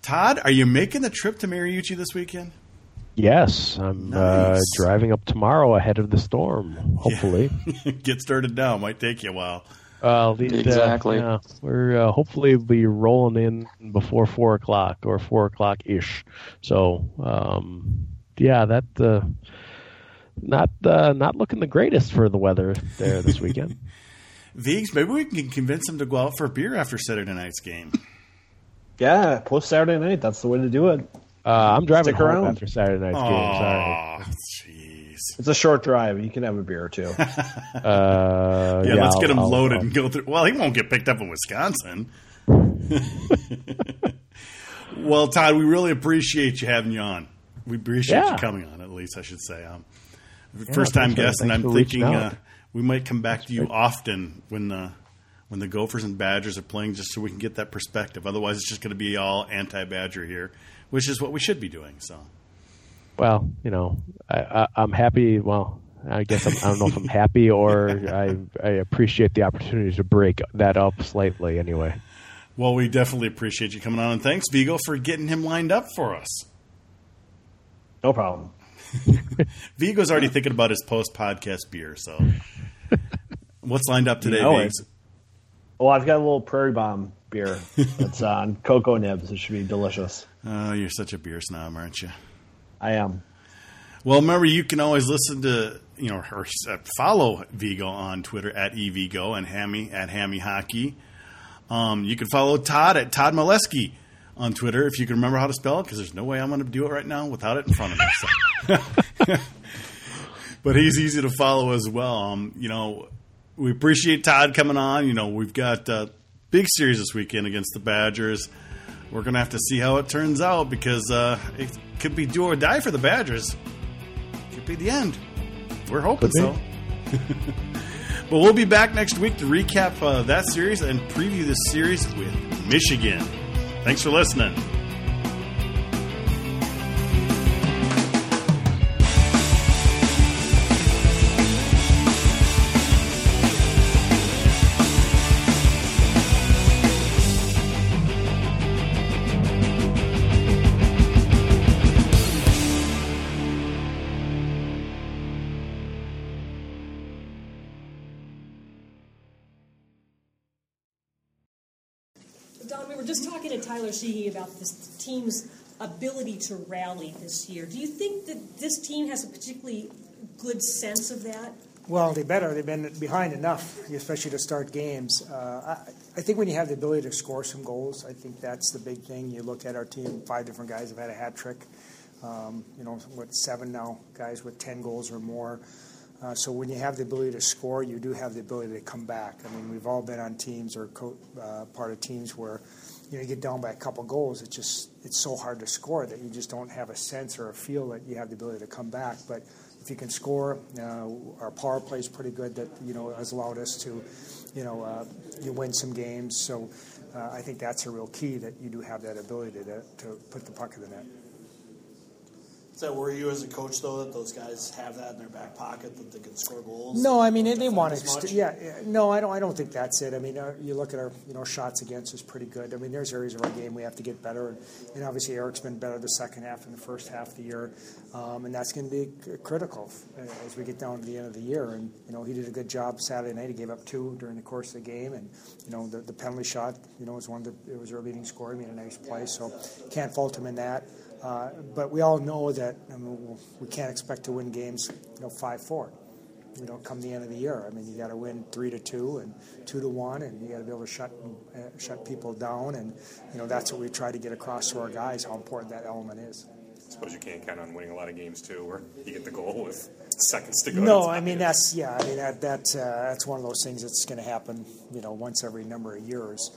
Todd, are you making the trip to Mariucci this weekend? Yes, I'm nice. uh, driving up tomorrow ahead of the storm. Hopefully, yeah. <laughs> get started now. Might take you a while. Uh, the, exactly. Uh, yeah, we're uh, hopefully be rolling in before four o'clock or four o'clock ish. So, um, yeah, that uh, not uh, not looking the greatest for the weather there this weekend. <laughs> Vigs, maybe we can convince him to go out for a beer after Saturday night's game. Yeah, post Saturday night. That's the way to do it. Uh, I'm driving Stick home around. after Saturday night's game. Sorry. Jeez. It's a short drive. You can have a beer or two. <laughs> uh, yeah, yeah, let's I'll, get him I'll, loaded I'll, and go through. Well, he won't get picked up in Wisconsin. <laughs> well, Todd, we really appreciate you having you on. We appreciate yeah. you coming on. At least I should say. Um, yeah, first time guest, and I'm thinking uh, we might come back That's to you often when the when the Gophers and Badgers are playing, just so we can get that perspective. Otherwise, it's just going to be all anti-Badger here, which is what we should be doing. So, well, you know, I, am happy. Well, I guess I'm, I do not know if I'm happy or <laughs> I, I appreciate the opportunity to break that up slightly. Anyway. Well, we definitely appreciate you coming on, and thanks, Vigo, for getting him lined up for us. No problem. <laughs> Vigo's already thinking about his post podcast beer. So, <laughs> what's lined up today, you know Well, oh, I've got a little Prairie Bomb beer that's uh, on cocoa nibs. It should be delicious. Oh, you're such a beer snob, aren't you? I am. Well, remember you can always listen to you know or uh, follow Vigo on Twitter at evigo and Hammy at Hammy Hockey. Um, you can follow Todd at Todd Milewski on Twitter if you can remember how to spell it, because there's no way I'm going to do it right now without it in front of me. So. <laughs> but he's easy to follow as well. Um, you know, we appreciate Todd coming on. You know, we've got a big series this weekend against the Badgers. We're going to have to see how it turns out because uh, it could be do or die for the Badgers. Could be the end. We're hoping so. <laughs> but we'll be back next week to recap uh, that series and preview this series with Michigan. Thanks for listening. Sheehy about this team's ability to rally this year. Do you think that this team has a particularly good sense of that? Well, they better. They've been behind enough, especially to start games. Uh, I, I, think when you have the ability to score some goals, I think that's the big thing. You look at our team; five different guys have had a hat trick. Um, you know, what seven now guys with ten goals or more. Uh, so when you have the ability to score, you do have the ability to come back. I mean, we've all been on teams or co- uh, part of teams where you know you get down by a couple goals. It's just it's so hard to score that you just don't have a sense or a feel that you have the ability to come back. But if you can score, uh, our power play is pretty good. That you know has allowed us to, you know, uh, you win some games. So uh, I think that's a real key that you do have that ability to, to put the puck in the net. That worry you as a coach, though, that those guys have that in their back pocket that they can score goals? No, I mean they, want to. yeah, no, I don't. I don't think that's it. I mean, uh, you look at our, you know, shots against is pretty good. I mean, there's areas of our game we have to get better, and, and obviously Eric's been better the second half and the first half of the year, um, and that's going to be critical uh, as we get down to the end of the year. And you know, he did a good job Saturday night. He gave up two during the course of the game, and you know, the, the penalty shot, you know, was one that it was our leading scorer. He made a nice play, so can't fault him in that. Uh, but we all know that I mean, we can't expect to win games, you know, five four. You know, come the end of the year. I mean, you got to win three to two and two to one, and you got to be able to shut uh, shut people down. And you know, that's what we try to get across to our guys how important that element is. I suppose you can't count on winning a lot of games too, where you get the goal with <laughs> seconds to go. No, I mean that's yeah. I mean that that uh, that's one of those things that's going to happen. You know, once every number of years.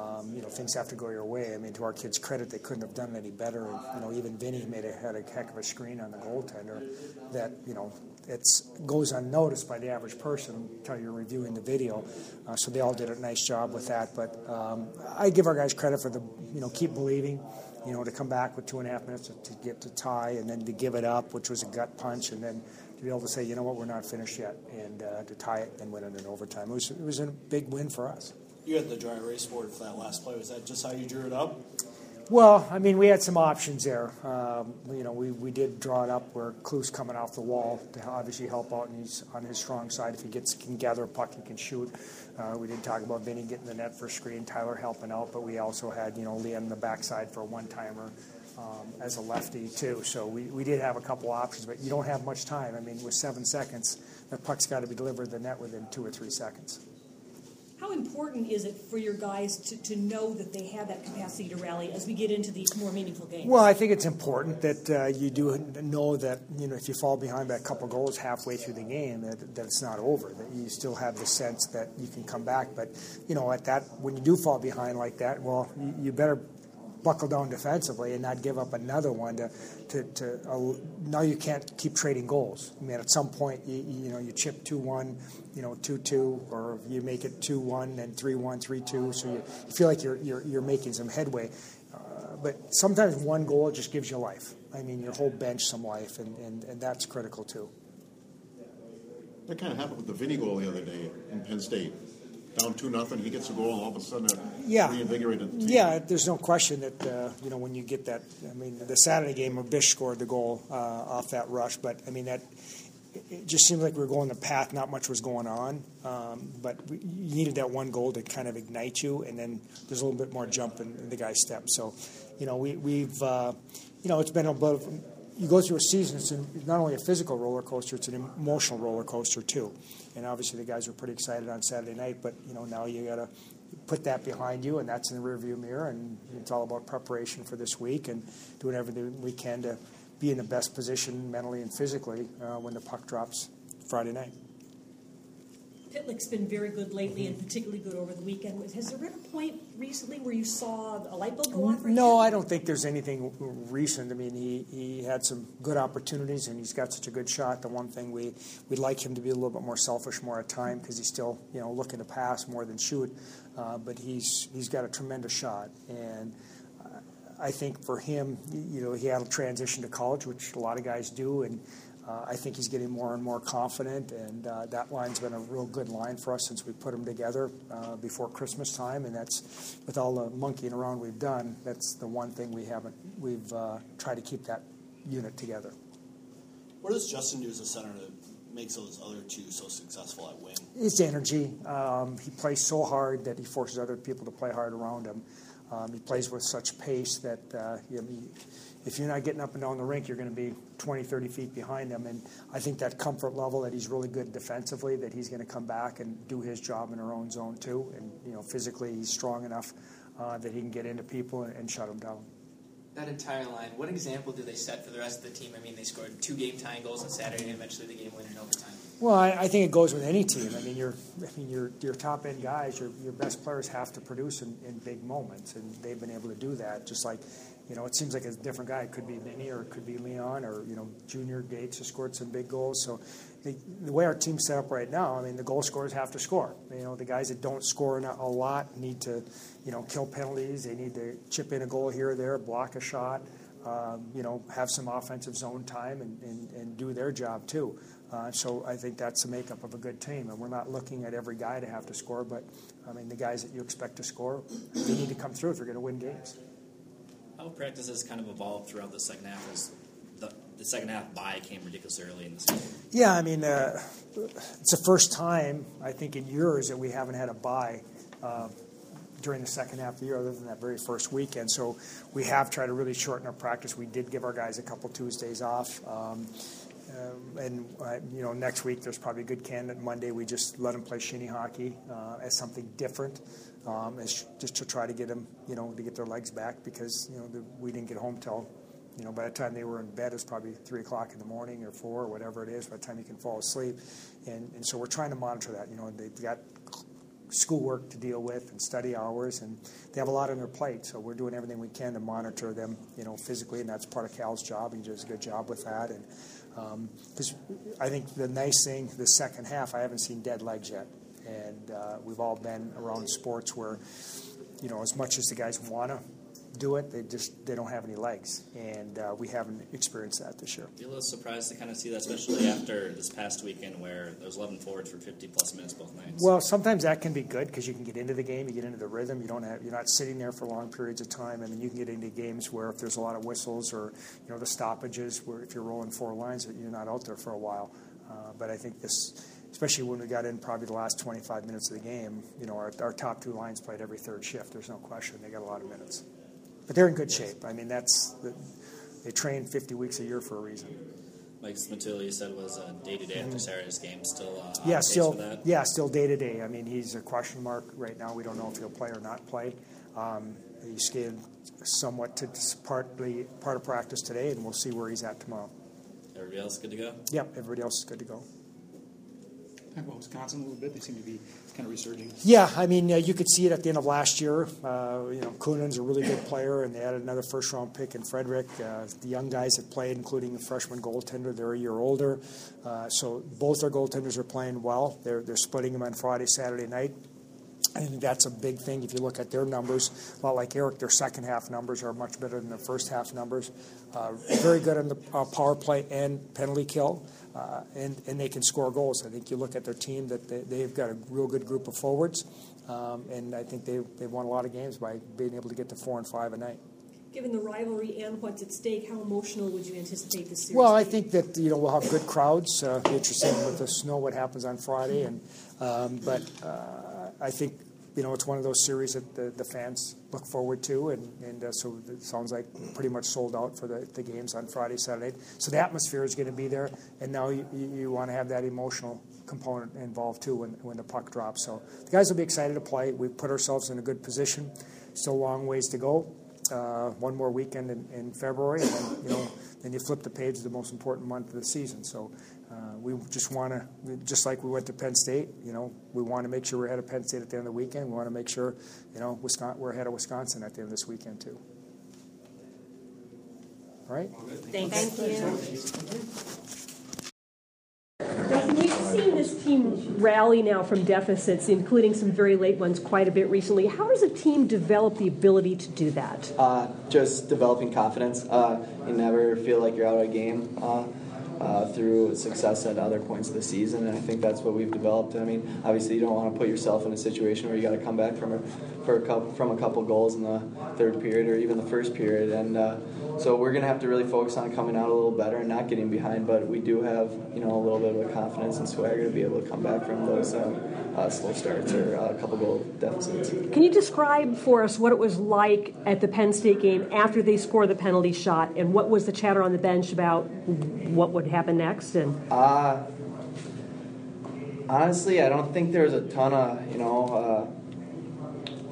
Um, you know, things have to go your way. I mean, to our kids' credit, they couldn't have done any better. And, you know, even Vinni made a, had a heck of a screen on the goaltender that, you know, it goes unnoticed by the average person until you're reviewing the video. Uh, so they all did a nice job with that. But um, I give our guys credit for the, you know, keep believing. You know, to come back with two and a half minutes to, to get to tie, and then to give it up, which was a gut punch, and then to be able to say, you know what, we're not finished yet, and uh, to tie it and win it in overtime. It was it was a big win for us. You had the dry erase board for that last play. Was that just how you drew it up? Well, I mean, we had some options there. Um, you know, we, we did draw it up where Kloos coming off the wall to obviously help out, and he's on his strong side. If he gets can gather a puck, he can shoot. Uh, we did talk about Vinni getting the net for screen, Tyler helping out, but we also had you know Liam the backside for a one timer. Um, as a lefty too, so we, we did have a couple options, but you don't have much time. I mean, with seven seconds, the puck's got to be delivered to the net within two or three seconds. How important is it for your guys to, to know that they have that capacity to rally as we get into these more meaningful games? Well, I think it's important that uh, you do know that you know if you fall behind by a couple goals halfway through the game, that, that it's not over. That you still have the sense that you can come back. But you know, at that when you do fall behind like that, well, you, you better buckle down defensively and not give up another one to, to, to uh, now you can't keep trading goals. I mean, at some point, you, you know, you chip 2 1, you know, 2 2, or you make it 2 1 and 3 1, 3 2. So you, you feel like you're, you're, you're making some headway. Uh, but sometimes one goal just gives you life. I mean, your whole bench some life, and, and, and that's critical too. That kind of happened with the Vinni goal the other day in Penn State down two nothing. He gets a goal, and all of a sudden, yeah, reinvigorated. Team. Yeah, there's no question that uh, you know when you get that. I mean, the Saturday game, Bish scored the goal uh, off that rush, but I mean that. It just seemed like we were going the path. Not much was going on, um, but we, you needed that one goal to kind of ignite you, and then there's a little bit more jump in, in the guy's step. So, you know, we, we've, uh, you know, it's been a bit. Of, you go through a season. It's not only a physical roller coaster; it's an emotional roller coaster too. And obviously, the guys were pretty excited on Saturday night. But you know, now you got to put that behind you, and that's in the rearview mirror. And it's all about preparation for this week and doing everything we can to be in the best position mentally and physically uh, when the puck drops Friday night. Pitlick's been very good lately and particularly good over the weekend. Has there been a point recently where you saw a light bulb go off? Right no, I don't think there's anything recent. I mean, he, he had some good opportunities and he's got such a good shot. The one thing we, we'd like him to be a little bit more selfish more at time because he's still, you know, looking to pass more than shoot. Uh, but he's, he's got a tremendous shot. And I think for him, you know, he had a transition to college, which a lot of guys do. And uh, I think he's getting more and more confident, and uh, that line's been a real good line for us since we put them together uh, before Christmas time. And that's with all the monkeying around we've done. That's the one thing we haven't. We've uh, tried to keep that unit together. What does Justin do as a center that makes those other two so successful at wing? His energy. Um, he plays so hard that he forces other people to play hard around him. Um, he plays with such pace that uh, you know, he, if you're not getting up and down the rink, you're going to be 20, 30 feet behind them. And I think that comfort level that he's really good defensively, that he's going to come back and do his job in our own zone too. And you know, physically, he's strong enough uh, that he can get into people and, and shut them down that entire line, what example do they set for the rest of the team? I mean, they scored two game tying goals on Saturday and eventually the game winner in overtime. Well, I, I, think it goes with any team. I mean, your, I mean, your, your top end guys, your, your best players have to produce in, in big moments, and they've been able to do that. Just like, you know, it seems like a different guy. It could be Vinni or it could be Leon or you know, Junior Gates has scored some big goals. So the, the, way our team's set up right now, I mean, the goal scorers have to score. You know, the guys that don't score a lot need to, you know, kill penalties. They need to chip in a goal here or there, block a shot um, you know, have some offensive zone time and, and, and do their job too. Uh, so I think that's the makeup of a good team. And we're not looking at every guy to have to score, but I mean, the guys that you expect to score, they need to come through if you're going to win games. How practice has kind of evolved throughout the second half as the, the second half bye came ridiculously early in the season? Yeah, I mean, uh, it's the first time I think in years that we haven't had a bye. Uh, during the second half of the year, other than that very first weekend. So we have tried to really shorten our practice. We did give our guys a couple Tuesdays off. Um, um, and uh, you know, next week there's probably a good candidate. Monday we just let them play shinny hockey uh, as something different, um, as just to try to get them, you know, to get their legs back because you know the, we didn't get home till, you know, by the time they were in bed it's probably three o'clock in the morning or four or whatever it is. By the time you can fall asleep, and and so we're trying to monitor that. You know, they've got schoolwork to deal with and study hours, and they have a lot on their plate. So we're doing everything we can to monitor them, you know, physically, and that's part of Cal's job. He does a good job with that. And because um, I think the nice thing, the second half, I haven't seen dead legs yet, and uh, we've all been around sports where, you know, as much as the guys want to do it. They just they don't have any legs, and uh, we haven't experienced that this year. Be a little surprised to kind of see that, especially after this past weekend where there was 11 forwards for 50 plus minutes both nights. Well, sometimes that can be good because you can get into the game, you get into the rhythm. You don't have you're not sitting there for long periods of time, and then you can get into games where if there's a lot of whistles or you know the stoppages, where if you're rolling four lines, you're not out there for a while. Uh, but I think this especially when we got in probably the last 25 minutes of the game, you know, our, our top two lines played every third shift. There's no question. They got a lot of minutes. But they're in good shape. I mean, that's they train 50 weeks a year for a reason. Mike Szmatula, you said was day to day after Saturday's game, still uh, yeah, still yeah, still day to day. I mean, he's a question mark right now. We don't know if he'll play or not play. Um, he skated somewhat to partly part of practice today, and we'll see where he's at tomorrow. Everybody else good to go? Yep, everybody else is good to go. Talk about Wisconsin a little bit. They seem to be kind of resurging. Yeah, I mean, uh, you could see it at the end of last year. Uh, you know, Kunin's a really good player, and they added another first round pick in Frederic. Uh, the young guys have played, including the freshman goaltender. They're a year older. Uh, so both their goaltenders are playing well. They're, they're splitting them on Friday, Saturday night. I think that's a big thing if you look at their numbers. A lot like Eric, their second half numbers are much better than their first half numbers. Uh, very good on the uh, power play and penalty kill uh, and, and they can score goals. I think you look at their team that they, they've got a real good group of forwards, um, and I think they, they've won a lot of games by being able to get to four and five a night. Given the rivalry and what's at stake, how emotional would you anticipate this series? Well, I think that you know we'll have good crowds. Uh, interesting with the snow, what happens on Friday, and um, but uh, I think you know, it's one of those series that the, the fans look forward to, and, and uh, so it sounds like pretty much sold out for the, the games on Friday, Saturday. So the atmosphere is going to be there, and now you, you want to have that emotional component involved too when, when the puck drops. So the guys will be excited to play. We've put ourselves in a good position. Still a long ways to go. Uh, one more weekend in, in February, and then you know, then you flip the page of the most important month of the season. So uh, we just want to, just like we went to Penn State, you know, we want to make sure we're ahead of Penn State at the end of the weekend. We want to make sure, you know, Wisconsin, we're ahead of Wisconsin at the end of this weekend too. All right. Thank, Thank you. Justin, we've seen this team rally now from deficits, including some very late ones, quite a bit recently. How does a team develop the ability to do that? Uh, just developing confidence. Uh, you never feel like you're out of a game. Uh, through success at other points of the season, and I think that's what we've developed. I mean, obviously, you don't want to put yourself in a situation where you got to come back from a, for a couple, from a couple goals in the third period or even the first period, and uh, so we're going to have to really focus on coming out a little better and not getting behind. But we do have you know a little bit of a confidence and swagger to be able to come back from those um, uh, slow starts or a couple goal deficits. Can you describe for us what it was like at the Penn State game after they scored the penalty shot, and what was the chatter on the bench about what would happen next? And uh, honestly, I don't think there was a ton of you know uh,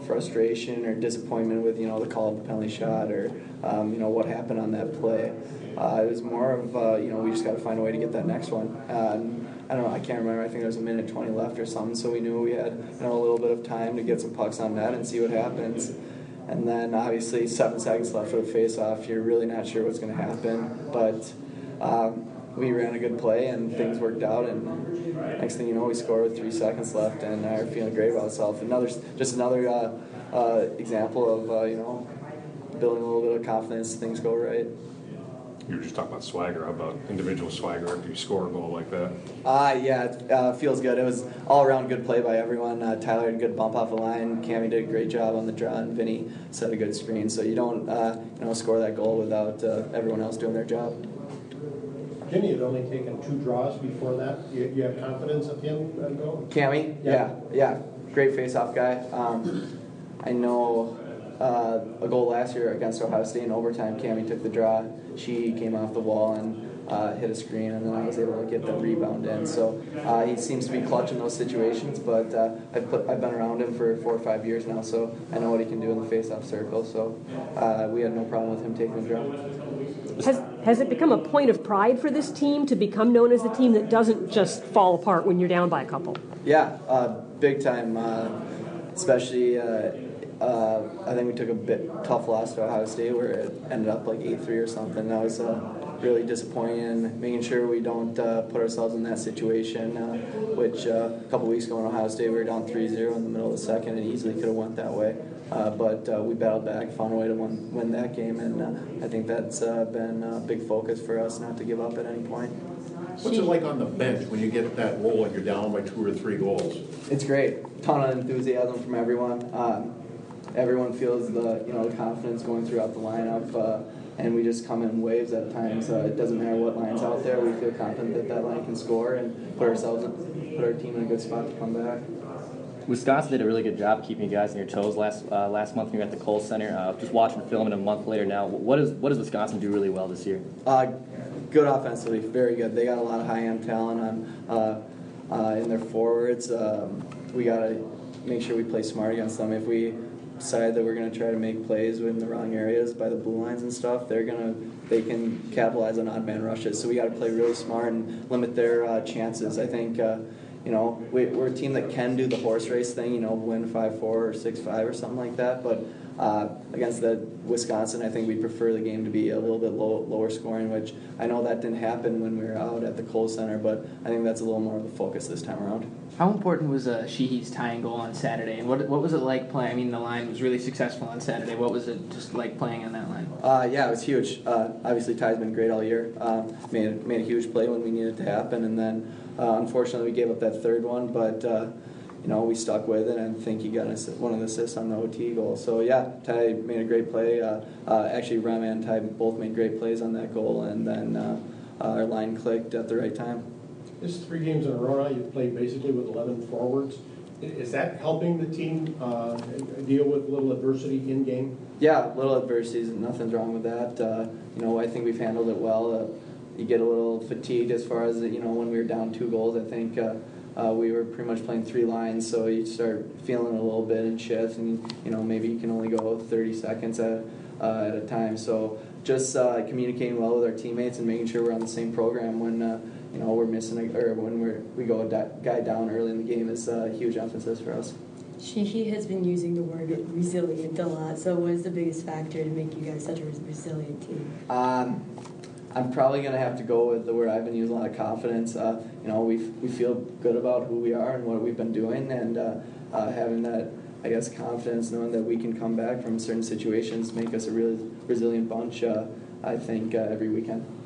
frustration or disappointment with you know the call of the penalty shot or um, you know what happened on that play. Uh, it was more of uh, you know we just got to find a way to get that next one. I don't know. I can't remember. I think there was a minute twenty left or something, so we knew we had you know a little bit of time to get some pucks on net and see what happens. And then obviously seven seconds left for the face-off. You're really not sure what's going to happen, but um, we ran a good play and things worked out. And next thing you know, we score with three seconds left and are feeling great about ourselves. Another, just another uh, uh, example of uh, you know building a little bit of confidence. Things go right. You were just talking about swagger. How about individual swagger after you score a goal like that? Ah, uh, yeah, it uh, feels good. It was all around good play by everyone. Uh, Tyler had a good bump off the line. Cammy did a great job on the draw, and Vinni set a good screen. So you don't, uh, you know, score that goal without uh, everyone else doing their job. Jimmy had only taken two draws before that. You, you have confidence of him going? Cammy, yeah, yeah, yeah. great face-off guy. Um, I know uh, a goal last year against Ohio State in overtime. Cammy took the draw. She came off the wall and uh, hit a screen, and then I was able to get the rebound in. So uh, he seems to be clutch in those situations. But uh, I've, put, I've been around him for four or five years now, so I know what he can do in the face-off circle. So uh, we had no problem with him taking the draw. Has, has it become a point of pride for this team to become known as a team that doesn't just fall apart when you're down by a couple? Yeah, uh, big time. especially uh, I think we took a bit tough loss to Ohio State where it ended up like eight three or something. That was uh, really disappointing, making sure we don't uh, put ourselves in that situation. Uh, which uh, a couple weeks ago in Ohio State we were down 3-0 in the middle of the second, and easily could have went that way. Uh, but uh, we battled back, found a way to win, win that game, and uh, I think that's uh, been a big focus for us not to give up at any point. What's it like on the bench when you get that roll and you're down by two or three goals? It's great. Ton of enthusiasm from everyone. Um, everyone feels the you know the confidence going throughout the lineup, uh, and we just come in waves at times. Uh, it doesn't matter what line's out there. We feel confident that that line can score and put ourselves in, put our team in a good spot to come back. Wisconsin did a really good job keeping you guys on your toes last uh, last month when you were at the Kohl Center. Uh, just watching film and a month later now, what is what does Wisconsin do really well this year? Uh, good offensively, very good. They got a lot of high end talent on uh, uh, in their forwards. Um, we got to make sure we play smart against them. If we decide that we're going to try to make plays in the wrong areas by the blue lines and stuff, they're going to they can capitalize on odd man rushes. So we got to play really smart and limit their uh, chances. I think. You know, we, we're a team that can do the horse race thing, you know, win 5 4 or 6 5 or something like that. But uh, against the Wisconsin, I think we prefer the game to be a little bit low, lower scoring, which I know that didn't happen when we were out at the Kohl Center, but I think that's a little more of a focus this time around. How important was uh, Sheehy's tying goal on Saturday, and what, what was it like playing? I mean, the line was really successful on Saturday. What was it just like playing on that line? Uh, yeah, it was huge. Uh, obviously, Ty's been great all year. Uh, made made a huge play when we needed it to happen, and then unfortunately we gave up that third one, but uh, you know we stuck with it, and I think he got us one of the assists on the OT goal. So yeah, Ty made a great play. Uh, uh, actually, Rem and Ty both made great plays on that goal, and then uh, our line clicked at the right time. This three games in a row now, you've played basically with 11 forwards. Is that helping the team uh, deal with little adversity in game? Yeah, little adversities, nothing's wrong with that. Uh, you know, I think we've handled it well. Uh, you get a little fatigued as far as you know when we were down two goals. I think uh, uh, we were pretty much playing three lines, so you start feeling a little bit in shifts, and you know maybe you can only go 30 seconds at uh, at a time. So just communicating well with our teammates and making sure we're on the same program when you know we're missing a, or when we're we go a guy down early in the game is a huge emphasis for us. She has been using the word resilient a lot. So, what is the biggest factor to make you guys such a resilient team? Um, I'm probably going to have to go with the word I've been using a lot of confidence. Uh, you know, we we feel good about who we are and what we've been doing, and uh, uh, having that, I guess, confidence, knowing that we can come back from certain situations, make us a really resilient bunch. Uh, I think uh, every weekend.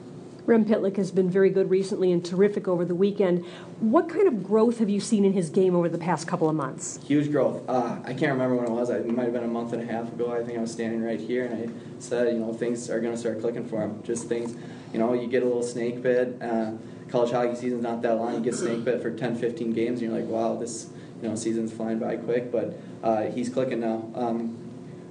Rem Pitlick has been very good recently and terrific over the weekend. What kind of growth have you seen in his game over the past couple of months? Huge growth. Uh, I can't remember when it was. It might have been a month and a half ago. I think I was standing right here and I said, you know, things are going to start clicking for him. Just things, you know, you get a little snake bit. Uh, college hockey season's not that long. You get snake bit for 10, 15 games and you're like, wow, this you know season's flying by quick. But uh, he's clicking now. Um,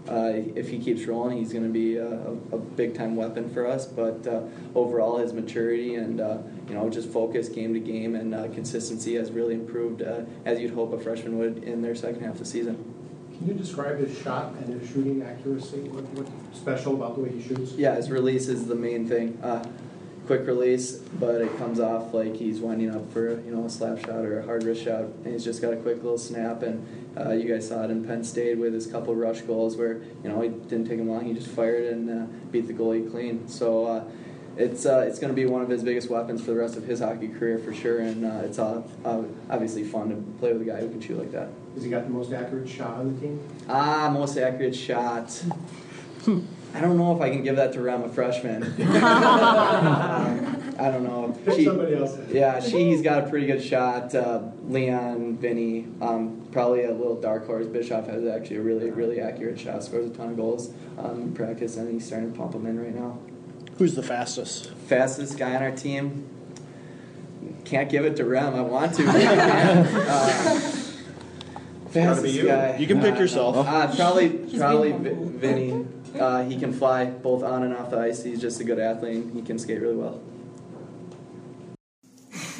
uh, if he keeps rolling, he's going to be a, a, big time weapon for us. But uh, overall, his maturity and uh, you know just focus game to game and uh, consistency has really improved, uh, as you'd hope a freshman would in their second half of the season. Can you describe his shot and his shooting accuracy? What, what's special about the way he shoots? Yeah, his release is the main thing. Quick release, but it comes off like he's winding up for you know a slap shot or a hard wrist shot, and he's just got a quick little snap. And uh, you guys saw it in Penn State with his couple rush goals where you know he didn't take him long, he just fired and uh, beat the goalie clean. So. Uh, it's uh, it's going to be one of his biggest weapons for the rest of his hockey career for sure, and uh, it's uh, obviously fun to play with a guy who can shoot like that. Has he got the most accurate shot on the team? Ah, most accurate shot. <laughs> I don't know if I can give that to Rem, a freshman. <laughs> I don't know. She, somebody else. Yeah, she's got a pretty good shot. Uh, Leon, Vinni, um, probably a little dark horse. Bischoff has actually a really, really accurate shot. Scores a ton of goals um, in practice, and he's starting to pump them in right now. Who's the fastest? Fastest guy on our team. Can't give it to Rem. I want to. <laughs> uh, fastest you. guy. You can pick uh, yourself. Uh, probably, probably Vinni. Uh, he can fly both on and off the ice. He's just a good athlete. he can skate really well.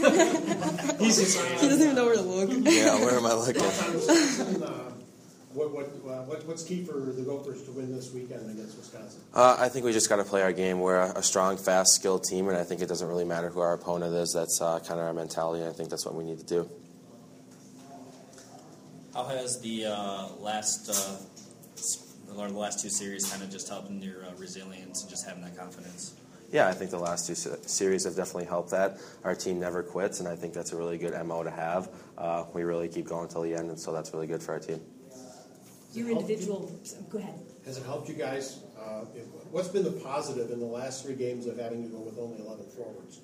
<laughs> He's just, he doesn't even know where to look. Yeah, where am I looking? <laughs> what, what, uh, what, what's key for the Gophers to win this weekend against Wisconsin? Uh, I think we just got to play our game. We're a, a, strong, fast, skilled team, and I think it doesn't really matter who our opponent is. That's uh, kind of our mentality. I think that's what we need to do. How has the uh, last uh, or the last two series kind of just helping your uh, resilience and just having that confidence? Yeah, I think the last two series have definitely helped that. Our team never quits, and I think that's a really good MO to have. Uh, we really keep going until the end, and so that's really good for our team. Your individual, go ahead. Has it helped you guys? Uh, what's been the positive in the last three games of having to go with only 11 forwards?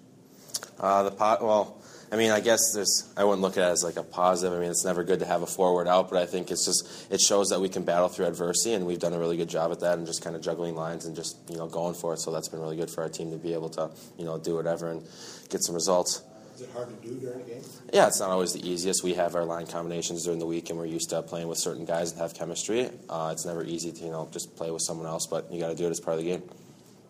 Uh, the pot, well, I mean, I guess there's. I wouldn't look at it as like a positive. I mean, it's never good to have a forward out, but I think it's just it shows that we can battle through adversity, and we've done a really good job at that, and just kind of juggling lines and just you know going for it. So that's been really good for our team to be able to you know do whatever and get some results. Is it hard to do during a game? Yeah, it's not always the easiest. We have our line combinations during the week, and we're used to playing with certain guys and have chemistry. Uh, it's never easy to you know just play with someone else, but you got to do it as part of the game.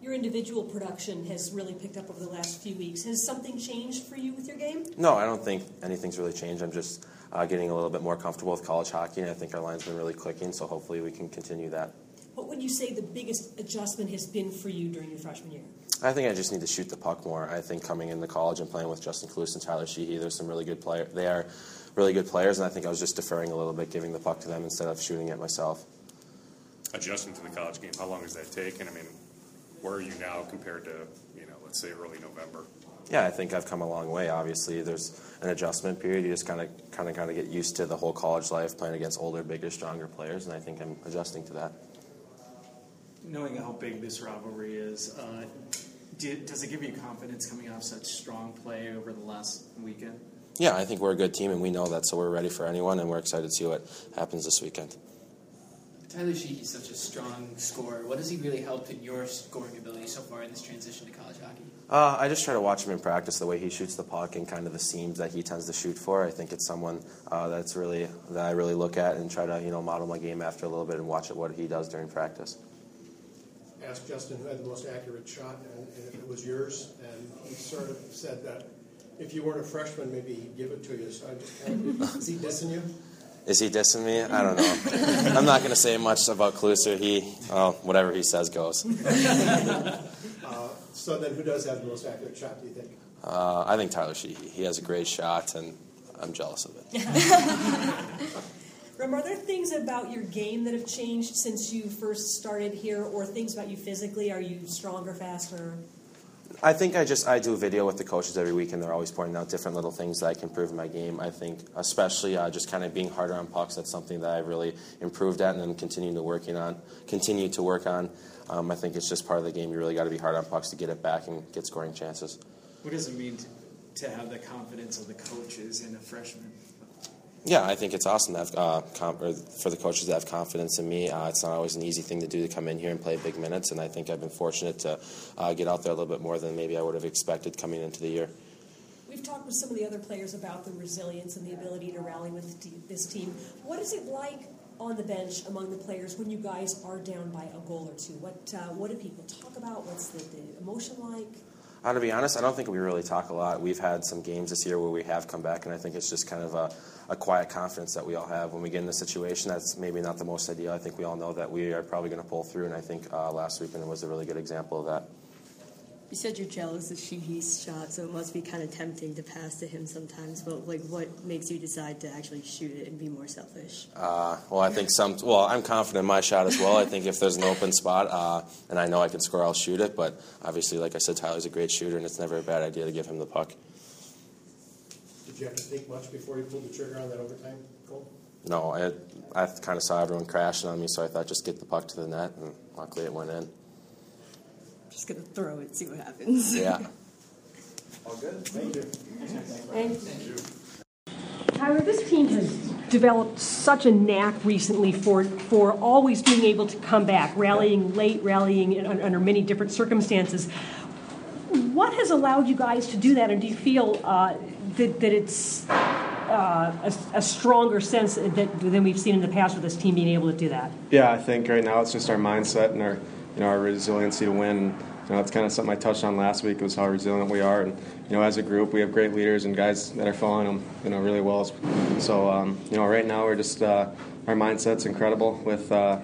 Your individual production has really picked up over the last few weeks. Has something changed for you with your game? No, I don't think anything's really changed. I'm just uh, getting a little bit more comfortable with college hockey, and I think our line's been really clicking, so hopefully we can continue that. What would you say the biggest adjustment has been for you during your freshman year? I think I just need to shoot the puck more. I think coming into college and playing with Justin Kloos and Tyler Sheehy, there's some really good players. They are really good players, and I think I was just deferring a little bit, giving the puck to them instead of shooting it myself. Adjusting to the college game, how long has that taken? I mean, where are you now compared to, you know, let's say early November? Yeah, I think I've come a long way. Obviously, there's an adjustment period. You just kind of, kind of, kind of get used to the whole college life, playing against older, bigger, stronger players, and I think I'm adjusting to that. Knowing how big this rivalry is, uh, do, does it give you confidence coming off such strong play over the last weekend? Yeah, I think we're a good team, and we know that, so we're ready for anyone, and we're excited to see what happens this weekend. Tyler Sheehy's such a strong scorer. What has he really helped in your scoring ability so far in this transition to college hockey? Uh, I just try to watch him in practice, the way he shoots the puck and kind of the seams that he tends to shoot for. I think it's someone uh, that's really that I really look at and try to you know model my game after a little bit and watch what he does during practice. Asked Justin who had the most accurate shot, and if it was yours, and he sort of said that if you weren't a freshman, maybe he'd give it to you. So I just kind of, <laughs> is he dissing you? Is he dissing me? I don't know. I'm not going to say much about Kluser. He, well, whatever he says goes. <laughs> uh, so then, who does have the most accurate shot? Do you think? Uh, I think Tyler Sheehy. He has a great shot, and I'm jealous of it. <laughs> Rem, are there things about your game that have changed since you first started here, or things about you physically? Are you stronger, faster? I think I just I do a video with the coaches every week, and they're always pointing out different little things that I can improve in my game. I think, especially uh, just kind of being harder on pucks. That's something that I've really improved at, and then continuing to working on, continue to work on. Um, I think it's just part of the game. You really got to be hard on pucks to get it back and get scoring chances. What does it mean to, to have the confidence of the coaches in a freshman? Yeah, I think it's awesome to have uh, for the coaches to have confidence in me. Uh, it's not always an easy thing to do to come in here and play big minutes, and I think I've been fortunate to uh, get out there a little bit more than maybe I would have expected coming into the year. We've talked with some of the other players about the resilience and the ability to rally with this team. What is it like on the bench among the players when you guys are down by a goal or two? What uh, what do people talk about? What's the, the emotion like? Uh, to be honest, I don't think we really talk a lot. We've had some games this year where we have come back, and I think it's just kind of a, a quiet confidence that we all have when we get in a situation that's maybe not the most ideal. I think we all know that we are probably going to pull through, and I think uh, last weekend was a really good example of that. You said you're jealous of Sheehy's shot, so it must be kind of tempting to pass to him sometimes. But like, what makes you decide to actually shoot it and be more selfish? Uh, well, I think some. Well, I'm confident in my shot as well. I think if there's an open spot uh, and I know I can score, I'll shoot it. But obviously, like I said, Tyler's a great shooter, and it's never a bad idea to give him the puck. Did you have to think much before you pulled the trigger on that overtime goal? No, I, I kind of saw everyone crashing on me, so I thought just get the puck to the net, and luckily it went in just going to throw it, see what happens. Yeah. <laughs> All good. Thank you. Thank you. Tyler, this team has developed such a knack recently for for always being able to come back, rallying late, rallying under many different circumstances. What has allowed you guys to do that, and do you feel uh, that, that it's uh, a, a, stronger sense that, than we've seen in the past with this team being able to do that? Yeah, I think right now it's just our mindset and our you know our resiliency to win. You know, that's kind of something I touched on last week was how resilient we are, and you know, as a group, we have great leaders and guys that are following them, you know, really well. So, um, you know, right now we're just uh, our mindset's incredible with uh,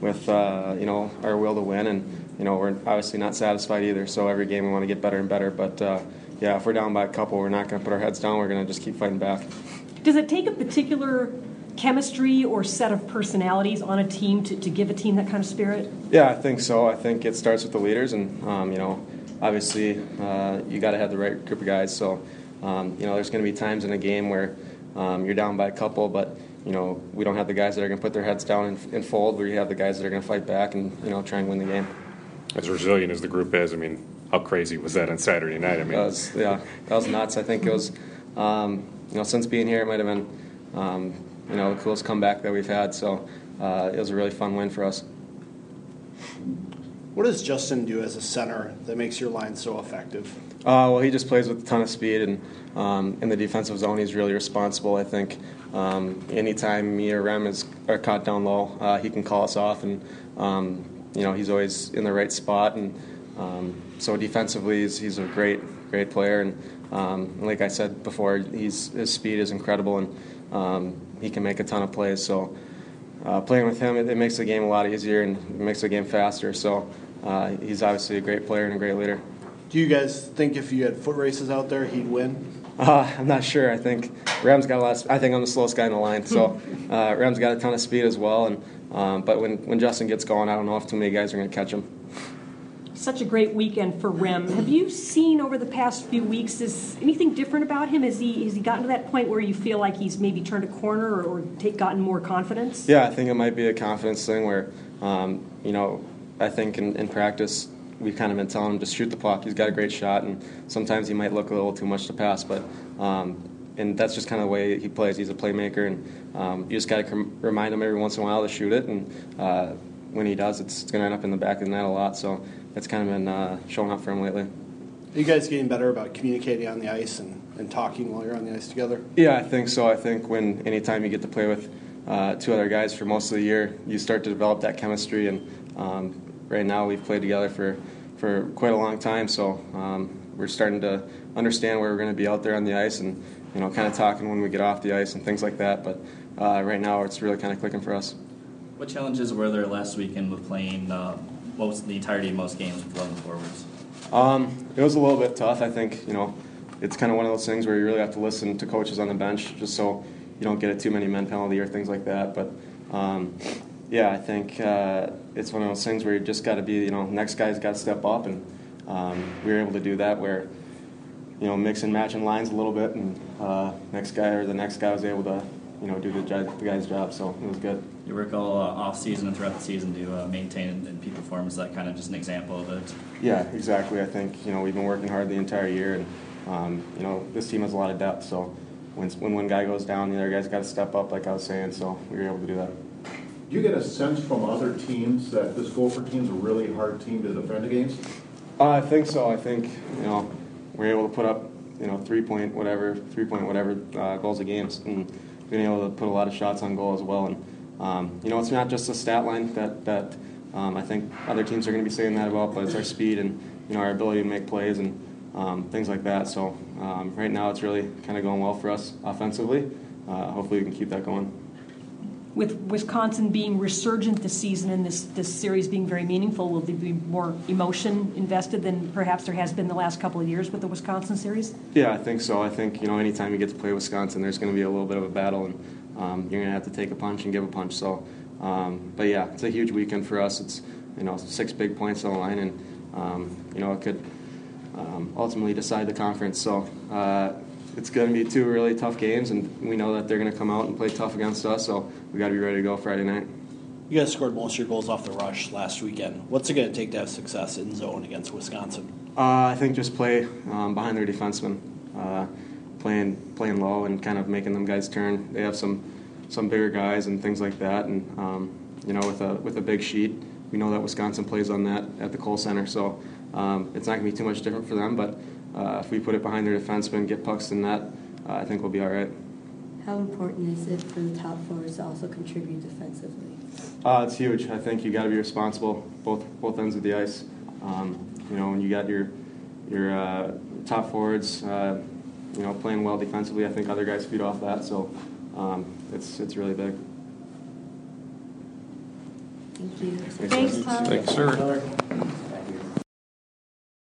with uh, you know our will to win, and you know we're obviously not satisfied either. So every game we want to get better and better. But uh, yeah, if we're down by a couple, we're not going to put our heads down. We're going to just keep fighting back. Does it take a particular chemistry or set of personalities on a team to, to give a team that kind of spirit? Yeah, I think so. I think it starts with the leaders, and um, you know, obviously, uh, you got to have the right group of guys. So, um, you know, there's going to be times in a game where um, you're down by a couple, but you know, we don't have the guys that are going to put their heads down and, and fold. We have the guys that are going to fight back and you know try and win the game. As resilient as the group is, I mean, how crazy was that on Saturday night? I mean, that was, yeah, that was nuts. I think it was, um, you know, since being here, it might have been, um, you know, the coolest comeback that we've had. So uh, it was a really fun win for us. What does Justin do as a center that makes your line so effective? Uh, well, he just plays with a ton of speed, and um, in the defensive zone, he's really responsible. I think um, anytime me or Rem is are caught down low, uh, he can call us off, and um, you know he's always in the right spot. And um, so defensively, he's, he's, a great, great player. And um, like I said before, he's, his speed is incredible, and um, he can make a ton of plays. So uh, playing with him, it, it, makes the game a lot easier and it makes the game faster. So uh, he's obviously a great player and a great leader. Do you guys think if you had foot races out there, he'd win? Uh, I'm not sure. I think Rem's got a lot. Of, I think I'm the slowest guy in the line. So <laughs> uh, Rem's got a ton of speed as well. And um, but when when Justin gets going, I don't know if too many guys are going to catch him. Such a great weekend for Rem. Have you seen over the past few weeks is anything different about him? Has he has he gotten to that point where you feel like he's maybe turned a corner or, or take, gotten more confidence? Yeah, I think it might be a confidence thing where um, you know I think in, in practice we've kind of been telling him to shoot the puck. He's got a great shot, and sometimes he might look a little too much to pass, but. Um, and that's just kind of the way he plays. He's a playmaker, and um, you just got to com- remind him every once in a while to shoot it. And uh, when he does, it's, it's going to end up in the back of the net a lot. So it's kind of been uh, showing up for him lately. Are you guys getting better about communicating on the ice and, and talking while you're on the ice together? Yeah, I think so. I think when anytime you get to play with uh, two other guys for most of the year, you start to develop that chemistry. And um, right now, we've played together for for quite a long time, so um, we're starting to understand where we're going to be out there on the ice, and you know, kind of talking when we get off the ice and things like that. But uh, right now, it's really kind of clicking for us. What challenges were there last weekend with playing uh, most the entirety of most games with 11 forwards? Um, it was a little bit tough. I think you know, it's kind of one of those things where you really have to listen to coaches on the bench, just so you don't get a too many men penalty or things like that. But um, yeah, I think uh, it's one of those things where you just got to be, you know, next guy's got to step up, and um, we were able to do that where, you know, mix and match matching lines a little bit, and uh, next guy or the next guy was able to, you know, do the, the guy's job, so it was good. You work all uh, off season and throughout the season to uh, maintain and, and peak performance. Is that kind of just an example of it? Yeah, exactly. I think you know we've been working hard the entire year, and um, you know this team has a lot of depth, so when when one guy goes down, the other guy's got to step up, like I was saying. So we were able to do that. Do you get a sense from other teams that this Gopher team's a really hard team to defend against? Uh, I think so. I think you know we're able to put up you know three point whatever, three point whatever uh, goals a game, and being able to put a lot of shots on goal as well. And um, you know it's not just a stat line that that um, I think other teams are going to be saying that about, but it's our speed and you know our ability to make plays and um, things like that. So um, right now it's really kind of going well for us offensively. Uh, hopefully we can keep that going with Wisconsin being resurgent this season and this, this series being very meaningful, will there be more emotion invested than perhaps there has been the last couple of years with the Wisconsin series? Yeah, I think so. I think you know anytime you get to play Wisconsin, there's going to be a little bit of a battle, and um, you're going to have to take a punch and give a punch. So, um, but yeah, it's a huge weekend for us. It's you know six big points on the line, and um, you know it could um, ultimately decide the conference. So. Uh, it's going to be two really tough games, and we know that they're going to come out and play tough against us. So we got to be ready to go Friday night. You guys scored most of your goals off the rush last weekend. What's it going to take to have success in zone against Wisconsin? Uh, I think just play um, behind their defensemen, uh, playing playing low and kind of making them guys turn. They have some some bigger guys and things like that, and um, you know with a with a big sheet, we know that Wisconsin plays on that at the Kohl Center, so um, it's not going to be too much different for them, but uh, if we put it behind their defensemen, get pucks in net, uh, I think we'll be all right. How important is it for the top forwards to also contribute defensively? Uh, it's huge. I think you got to be responsible both both ends of the ice. Um, you know, when you got your your uh, top forwards, uh, you know, playing well defensively, I think other guys feed off that. So um, it's it's really big. Thank you. Thanks, Tom. Thanks, sir.